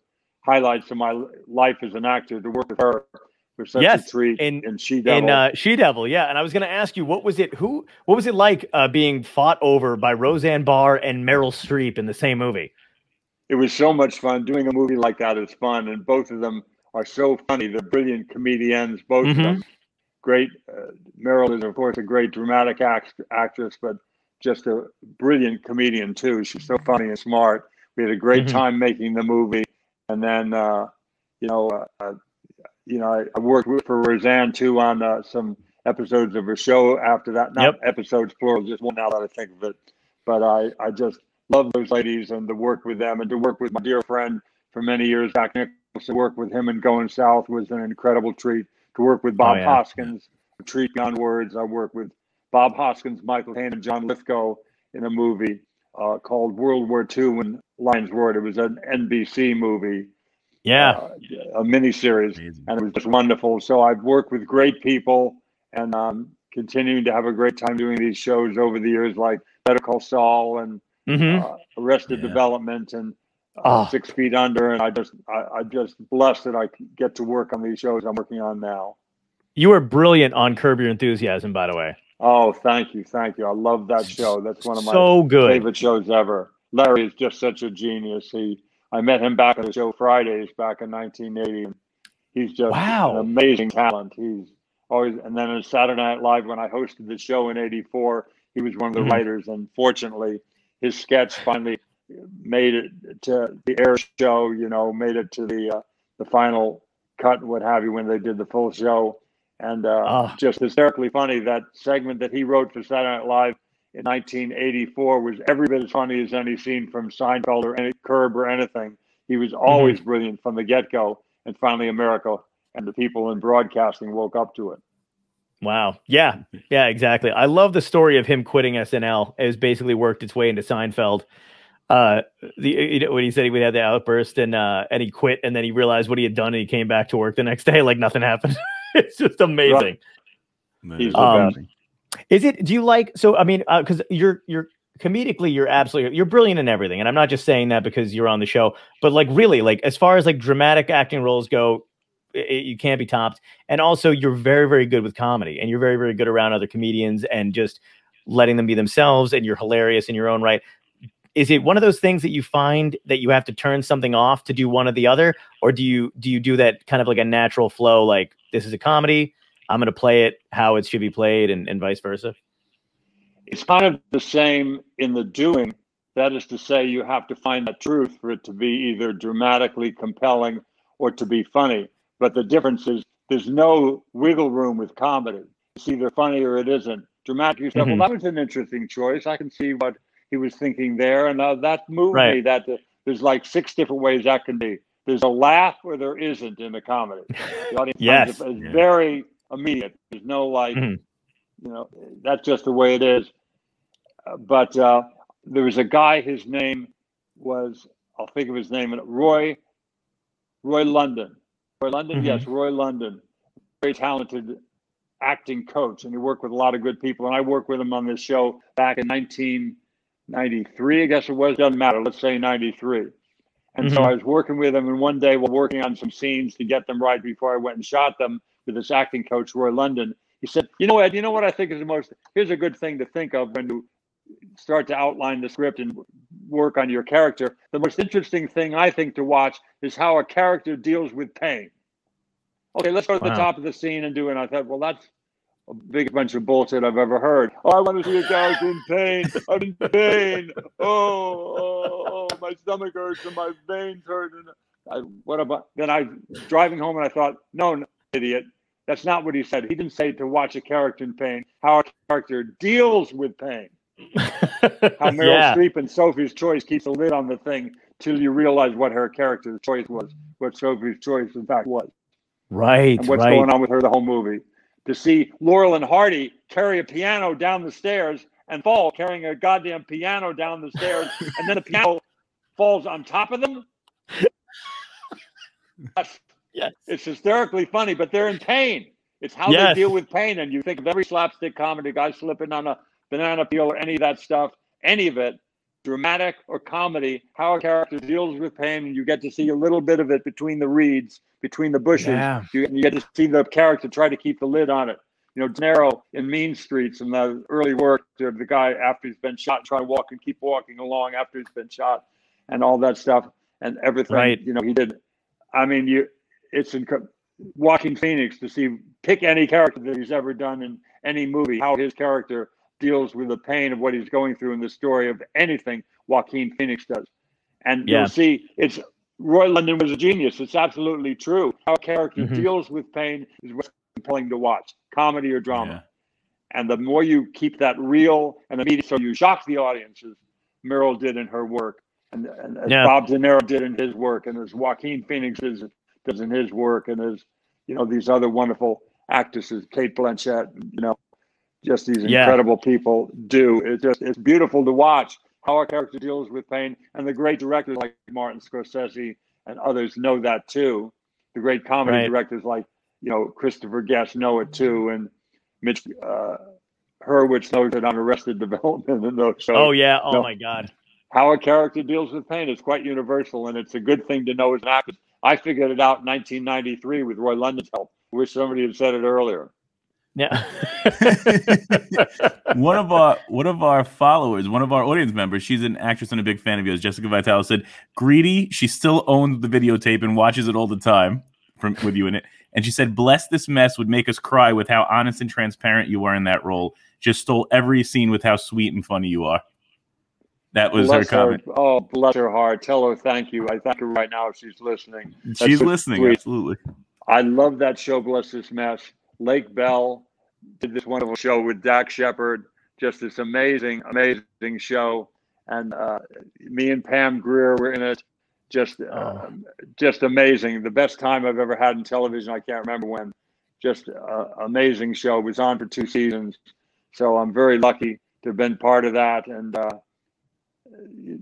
highlights of my life as an actor. To work with her such Yes, a treat. in- and she in uh, She Devil, yeah. And I was going to ask you, what was it? Who? What was it like uh, being fought over by Roseanne Barr and Meryl Streep in the same movie? it was so much fun doing a movie like that is fun and both of them are so funny they're brilliant comedians both Mhm. of them great uh, meryl is of course a great dramatic act- actress but just a brilliant comedian too she's so funny and smart we had a great Mhm. time making the movie and then uh, you know uh, you know I, I worked with, for roseanne too on uh, some episodes of her show after that not Yep. episodes plural just one now that i think of it but i i just love those ladies and to work with them and to work with my dear friend for many years, Jack Nichols, to work with him and Going South was an incredible treat. To work with Bob Oh, yeah. Hoskins, a treat beyond words. I worked with Bob Hoskins, Michael Caine, and John Lithgow in a movie uh, called World War II when Lions Roared. It was an NBC movie, Yeah. uh, a miniseries, Amazing. and it was just wonderful. So I've worked with great people and um, continuing to have a great time doing these shows over the years, like Better Call Saul and hmm uh, Arrested Yeah. Development and uh, Oh. Six Feet Under, and I just I, I'm just blessed that I get to work on these shows I'm working on now. You were brilliant on Curb Your Enthusiasm, by the way. Oh, thank you, thank you. I love that show. That's one of my so good. favorite shows ever. Larry is just such a genius. He I met him back on the show Fridays back in 1980. and He's just Wow. an amazing talent. He's always and then on Saturday Night Live when I hosted the show in '84, he was one of the Mhm. writers. And fortunately, his sketch finally made it to the air show. You know, made it to the uh, the final cut, what have you, when they did the full show. And uh, Ah. just hysterically funny that segment that he wrote for Saturday Night Live in 1984 was every bit as funny as any scene from Seinfeld or any Curb or anything. He was always brilliant from the get go, and finally America and the people in broadcasting woke up to it. Wow. Yeah. Yeah, exactly. I love the story of him quitting SNL. It has basically worked its way into Seinfeld. Uh, the you know, when he said he would have the outburst and uh, and he quit and then he realized what he had done and he came back to work the next day like nothing happened. [laughs] it's just amazing. He's the Um, best. Is it? Do you like? So I mean, uh, because you're you're comedically, you're absolutely you're brilliant in everything, and I'm not just saying that because you're on the show, but like really, like as far as like dramatic acting roles go, i i- you can't be topped. And also, you're very very good with comedy, and you're very very good around other comedians and just letting them be themselves, and you're hilarious in your own right. Is it one of those things that you find that you have to turn something off to do one or the other, or do you do you do that kind of like a natural flow? Like this is a comedy, I'm going to play it how it should be played, and, and vice versa. It's kind of the same in the doing. That is to say, you have to find the truth for it to be either dramatically compelling or to be funny. But the difference is there's no wiggle room with comedy. It's either funny or it isn't. Dramatic, you say, Mhm. well, that was an interesting choice. I can see what he was thinking there. And uh, that moved me that uh, there's like six different ways that can be. There's a laugh or there isn't in the comedy. [laughs] The audience Yes. it's Yeah. very immediate. There's no like, Mhm. you know, that's just the way it is. Uh, but uh, there was a guy. His name was I'll think of his name. Roy. Roy London. Roy London. Mhm. Yes, Roy London. Very talented acting coach, and he worked with a lot of good people. And I worked with him on this show back in 1993. I guess it was. Doesn't matter. Let's say 93. And so Mhm. I was working with him, and one day while working on some scenes to get them right before I went and shot them with this acting coach, Roy London, he said, "You know, Ed, you know what I think is the most. Here's a good thing to think of when you start to outline the script and work on your character. The most interesting thing I think to watch is how a character deals with pain. Okay, let's go to the top of the scene and do it. And I thought, well, that's a big bunch of bullshit I've ever heard. Oh, I want to see a character in pain. I'm in pain. Oh, oh, oh, my stomach hurts and my veins hurt. And I, what about? Then I driving home and I thought, no, no, idiot. That's not what he said. He didn't say to watch a character in pain. How a character deals with pain. [laughs] How Meryl yeah. Streep and Sophie's Choice keeps a lid on the thing till you realize what her character's choice was, what Sophie's Choice in fact was, Right. and what's right. going on with her the whole movie. To see Laurel and Hardy carry a piano down the stairs and fall carrying a goddamn piano down the stairs, [laughs] and then the piano falls on top of them. [laughs] That's- Yes. It's hysterically funny, but they're in pain. It's how Yes. they deal with pain. And you think of every slapstick comedy, guy slipping on a banana peel or any of that stuff, any of it, dramatic or comedy, how a character deals with pain, and you get to see a little bit of it between the reeds, between the bushes. Yeah. You, you get to see the character try to keep the lid on it. You know, De Niro in Mean Streets and the early work of the guy after he's been shot, try to walk and keep walking along after he's been shot, and all that stuff and everything. Right. You know, he did. I mean, you. It's inc- Joaquin Phoenix to see pick any character that he's ever done in any movie, how his character deals with the pain of what he's going through in the story of anything Joaquin Phoenix does. And Yeah. you'll see it's Roy London was a genius. It's absolutely true. How a character Mhm. deals with pain is what's compelling to watch, comedy or drama. Yeah. And the more you keep that real and immediate, so you shock the audiences, Meryl did in her work, and, and as Yeah. Bob De Niro did in his work, and as Joaquin Phoenix is, does in his work, and as you know these other wonderful actresses, Cate Blanchett, you know, just these Yeah. incredible people do. It's just it's beautiful to watch how our character deals with pain, and the great directors like Martin Scorsese and others know that too. The great comedy Right. directors like you know Christopher Guest know it too, and Mitch uh, Hurwitz knows it on Arrested Development and those shows. Oh yeah. Oh my God. How a character deals with pain is quite universal, and it's a good thing to know as an actor. I figured it out in 1993 with Roy London's help. Wish somebody had said it earlier. Yeah. [laughs] [laughs] one of our one of our followers, one of our audience members, she's an actress and a big fan of yours. Jessica Vitale said, "Greedy, she still owns the videotape and watches it all the time from with you in it." And she said, "Bless this mess would make us cry with how honest and transparent you are in that role. Just stole every scene with how sweet and funny you are." That was bless her comment. Oh, bless her heart. Tell her thank you. I thank her right now if she's listening. That's She's listening, sweet. absolutely. I love that show, Bless This Mess. Lake Bell did this wonderful show with Dax Shepard. Just this amazing, amazing show. And uh, me and Pam Grier were in it. Just, uh, Oh. just amazing. The best time I've ever had in television. I can't remember when. Just uh, amazing show. It was on for two seasons. So I'm very lucky to have been part of that. And uh,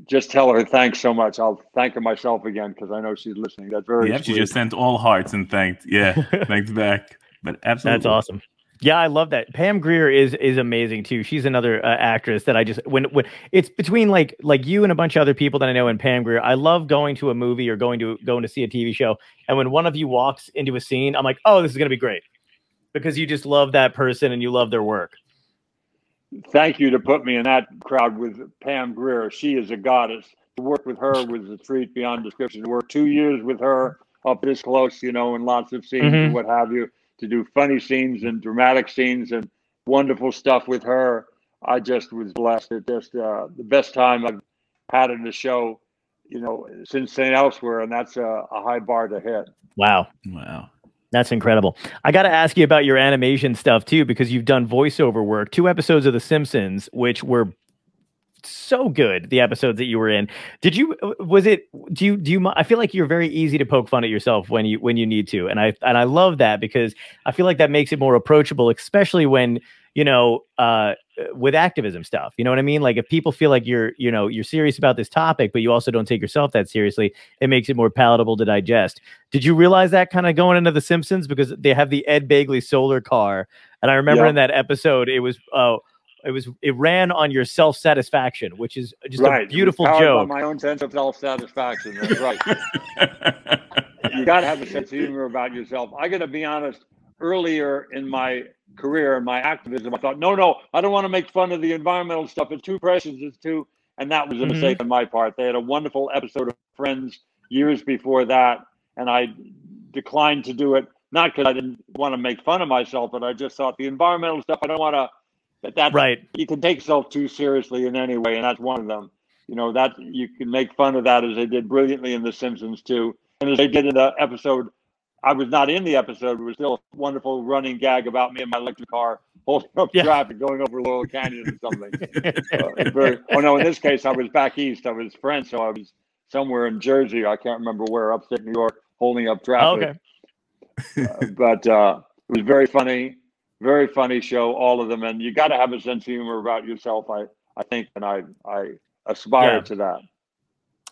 just tell her thanks so much. I'll thank her myself again because I know she's listening. That's very Yeah, she just sent all hearts and thanked. Yeah, [laughs] thanks back. But absolutely, That's awesome. Yeah, I love that. Pam Grier is is amazing too. She's another uh, actress that I just when when it's between like like you and a bunch of other people that I know and Pam Grier. I love going to a movie or going to going to see a TV show, and when one of you walks into a scene, I'm like, oh, this is gonna be great because you just love that person and you love their work. Thank you to put me in that crowd with Pam Grier. She is a goddess. To work with her was a treat beyond description. To work two years with her up this close, you know, in lots of scenes Mhm. and what have you, to do funny scenes and dramatic scenes and wonderful stuff with her. I just was blessed. It just uh, the best time I've had in the show, you know, since St. Elsewhere, and that's a, a high bar to hit. Wow. wow. That's incredible. I got to ask you about your animation stuff too, because you've done voiceover work. Two episodes of The Simpsons, which were so good. The episodes that you were in. Did you? Uh, was it? Do you? Do you? I feel like you're very easy to poke fun at yourself when you when you need to, and I and I love that because I feel like that makes it more approachable, especially when you know uh with activism stuff you know what i mean like if people feel like you're you know you're serious about this topic but you also don't take yourself that seriously it makes it more palatable to digest did you realize that kind of going into the simpsons because they have the ed begley solar car and i remember Yeah. in that episode it was uh it was it ran on your self-satisfaction which is just right. a beautiful It was powered joke my own sense of self-satisfaction. That's right. [laughs] you got to have a sense of humor about yourself. I got to be honest. Earlier in my career and my activism, I thought, no, no, I don't want to make fun of the environmental stuff. It's too precious. It's too, and that was a Mhm. mistake on my part. They had a wonderful episode of Friends years before that, and I declined to do it. Not because I didn't want to make fun of myself, but I just thought the environmental stuff. I don't want to. That that's right you can take yourself too seriously in any way, and that's one of them. You know that you can make fun of that as they did brilliantly in The Simpsons too, and as they did in the episode. I was not in the episode. It was still a wonderful running gag about me and my electric car holding up Yeah. traffic, going over Laurel Canyon or something. [laughs] Uh, very, oh no! In this case, I was back east. I was French, so I was somewhere in Jersey. I can't remember where, upstate New York, holding up traffic. okay Uh, but uh, it was very funny, very funny show, all of them. And you got to have a sense of humor about yourself. I, I think, and I, I aspire Yeah. to that.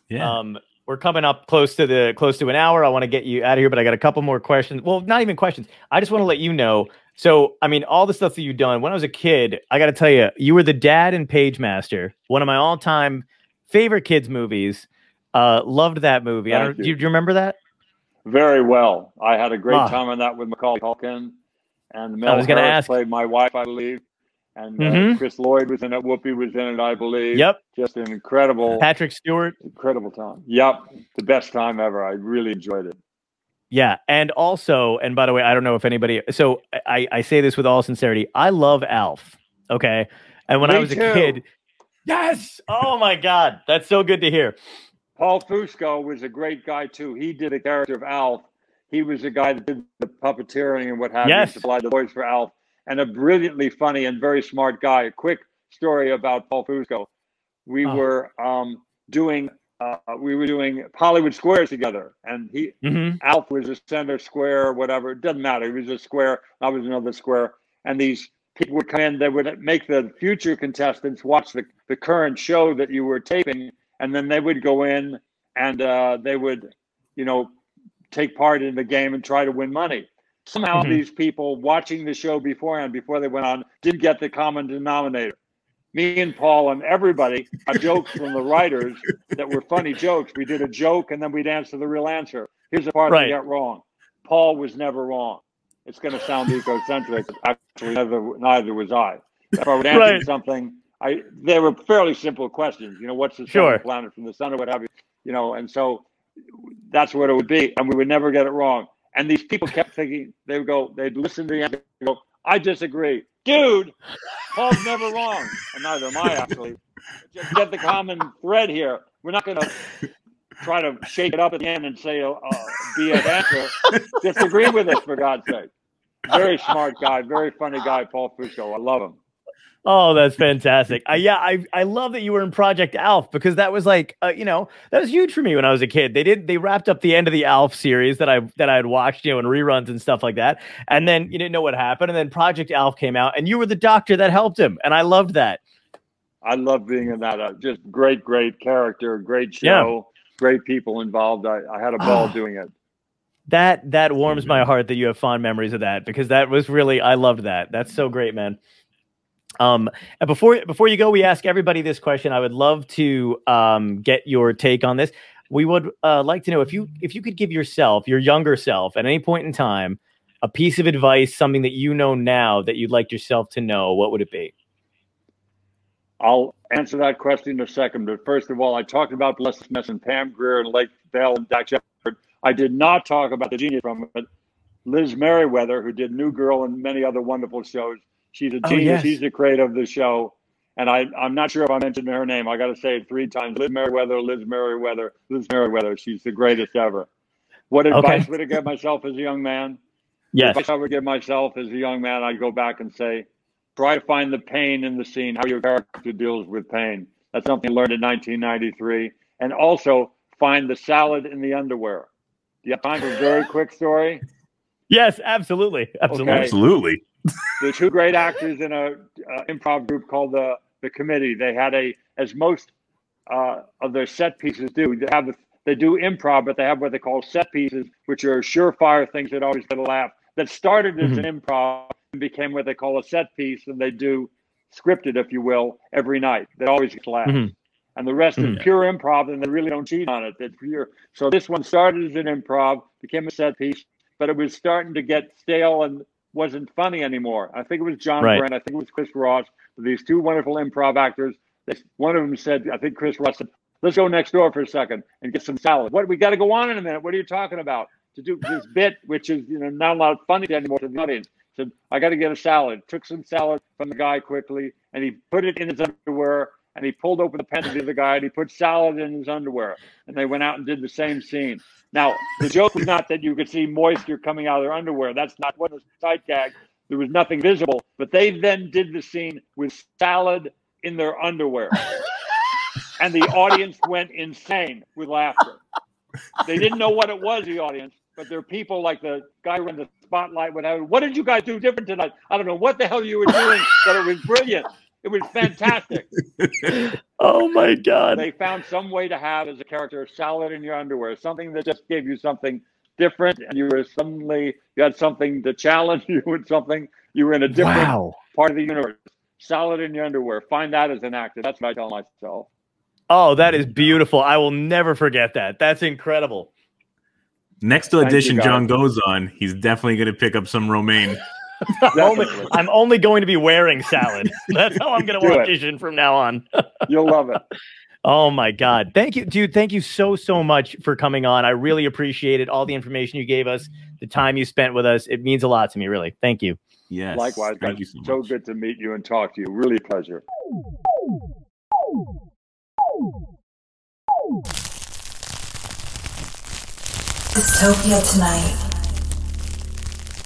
Yeah. Um, we're coming up close to the close to an hour. I want to get you out of here, but I got a couple more questions. Well, not even questions. I just want to let you know. So, I mean, all the stuff that you've done. When I was a kid, I got to tell you, you were the dad in Pagemaster, one of my all-time favorite kids movies. Uh, loved that movie. I don't, you. do, you, do you remember that? Very well. I had a great Ah. time on that with Macaulay Culkin, and Mel I was gonna ask. played my wife, I believe, and uh, Mhm. Chris Lloyd was in it. Whoopi was in it, I believe. Yep. Just an incredible, Patrick Stewart. incredible time. Yep, the best time ever. I really enjoyed it. Yeah, and also, and by the way, I don't know if anybody. So I I say this with all sincerity. I love Alf. Okay, and when I Me was a kid, yes. Oh my God, that's so good to hear. Paul Fusco was a great guy too. He did a character of Alf. He was the guy that did the puppeteering and what have Yes. you, supplied the voice for Alf, and a brilliantly funny and very smart guy. A quick story about Paul Fusco. We Oh. were um, doing uh, we were doing Hollywood Squares together, and he hmm Alf was a center square, whatever. It doesn't matter. He was a square. I was another square, and these people would come in, they would make the future contestants watch the, the current show that you were taping, and then they would go in and uh, they would, you know, take part in the game and try to win money. Somehow, Mhm. these people watching the show beforehand, before they went on, didn't get the common denominator. Me and Paul and everybody had jokes from the writers that were funny jokes. We did a joke and then we'd answer the real answer. Here's the part Right. they got wrong. Paul was never wrong. It's going to sound egocentric. Actually, neither, neither was I. If I would answer Right. something, I they were fairly simple questions. You know, what's the Sure. planet from the sun or what have you? You know, and so that's what it would be, and we would never get it wrong. And these people kept thinking they would go, they'd listen to the and go, I disagree, dude. Paul's never wrong, and neither am I actually. Just get the common thread here. We're not going to try to shake it up at the end and say uh, be an answer. Disagree with us for God's sake. Very smart guy, very funny guy, Paul Fusco. I love him. Oh, that's fantastic. Uh, yeah, I I love that you were in Project Alf because that was like, uh, you know, that was huge for me when I was a kid. They did they wrapped up the end of the Alf series that I that I had watched, you know, in reruns and stuff like that. And then you didn't know what happened, and then Project Alf came out, and you were the doctor that helped him, and I loved that. I love being in that. Uh, just great, great character, great show, Yeah. great people involved. I, I had a ball Ah. doing it. That that warms my heart that you have fond memories of that because that was really I loved that. That's so great, man. Um, and before before you go, we ask everybody this question. I would love to um, get your take on this. We would uh, like to know if you if you could give yourself, your younger self, at any point in time, a piece of advice, something that you know now that you'd like yourself to know. What would it be? I'll answer that question in a second. But first of all, I talked about Blessed Mess and Pam Grier and Lake Bell and Dax Shepard. I did not talk about the genius from it. Liz Meriwether, who did New Girl and many other wonderful shows. She's a Oh, genius. yes. She's the creator of the show. And I, I'm not sure if I mentioned her name. I got to say it three times. Liz Meriwether, Liz Meriwether, Liz Meriwether. She's the greatest ever. What advice Okay. would I give myself as a young man? Yes. advice I would give myself as a young man, I'd go back and say, try to find the pain in the scene, how your character deals with pain. That's something I learned in 1993. And also find the salad in the underwear. Do you have time for a very quick story? Yes, absolutely, absolutely. Okay. Absolutely. The two great actors in a uh, improv group called the the Committee. They had a as most uh, of their set pieces do. They have they do improv, but they have what they call set pieces, which are surefire things that always get a laugh. That started as an improv and became what they call a set piece, and they do scripted, if you will, every night. That always gets laughs. Mhm. And the rest Mhm. is pure improv, and they really don't cheat on it. It's pure. So this one started as an improv, became a set piece, but it was starting to get stale and wasn't funny anymore. I think it was John Right. Brent. I think it was Chris Ross. These two wonderful improv actors. They, one of them said, I think Chris Ross said, let's go next door for a second and get some salad. What we got to go on in a minute. What are you talking about? To do this bit, which is you know not a lot of funny anymore to the audience. Said, I got to get a salad. Took some salad from the guy quickly, and he put it in his underwear. And he pulled open the pen of the other guy, and he put salad in his underwear. And they went out and did the same scene. Now, the joke was not that you could see moisture coming out of their underwear. That's not what the side gag. There was nothing visible. But they then did the scene with salad in their underwear. and the audience went insane with laughter. They didn't know what it was, the audience, but there are people like the guy who ran the spotlight, have, what did you guys do different tonight? I don't know what the hell you were doing, but it was brilliant. It was fantastic. [laughs] Oh my God. They found some way to have as a character salad in your underwear, something that just gave you something different, and you were suddenly you had something to challenge [laughs] you with something. You were in a different Wow. part of the universe. Salad in your underwear. Find that as an actor. That's what I tell myself. Oh, that is beautiful. I will never forget that. That's incredible. Next Thank you, audition. John goes on, he's definitely going to pick up some romaine. [laughs] I'm only, I'm only going to be wearing salad. [laughs] That's how I'm going to Do it. audition from now on. [laughs] You'll love it. Oh my God. Thank you, dude. Thank you so, so much for coming on. I really appreciate it. All the information you gave us, the time you spent with us. It means a lot to me, really. Thank you. Yes. Likewise. Thank you so much. So good to meet you and talk to you. Really a pleasure. Dystopia tonight.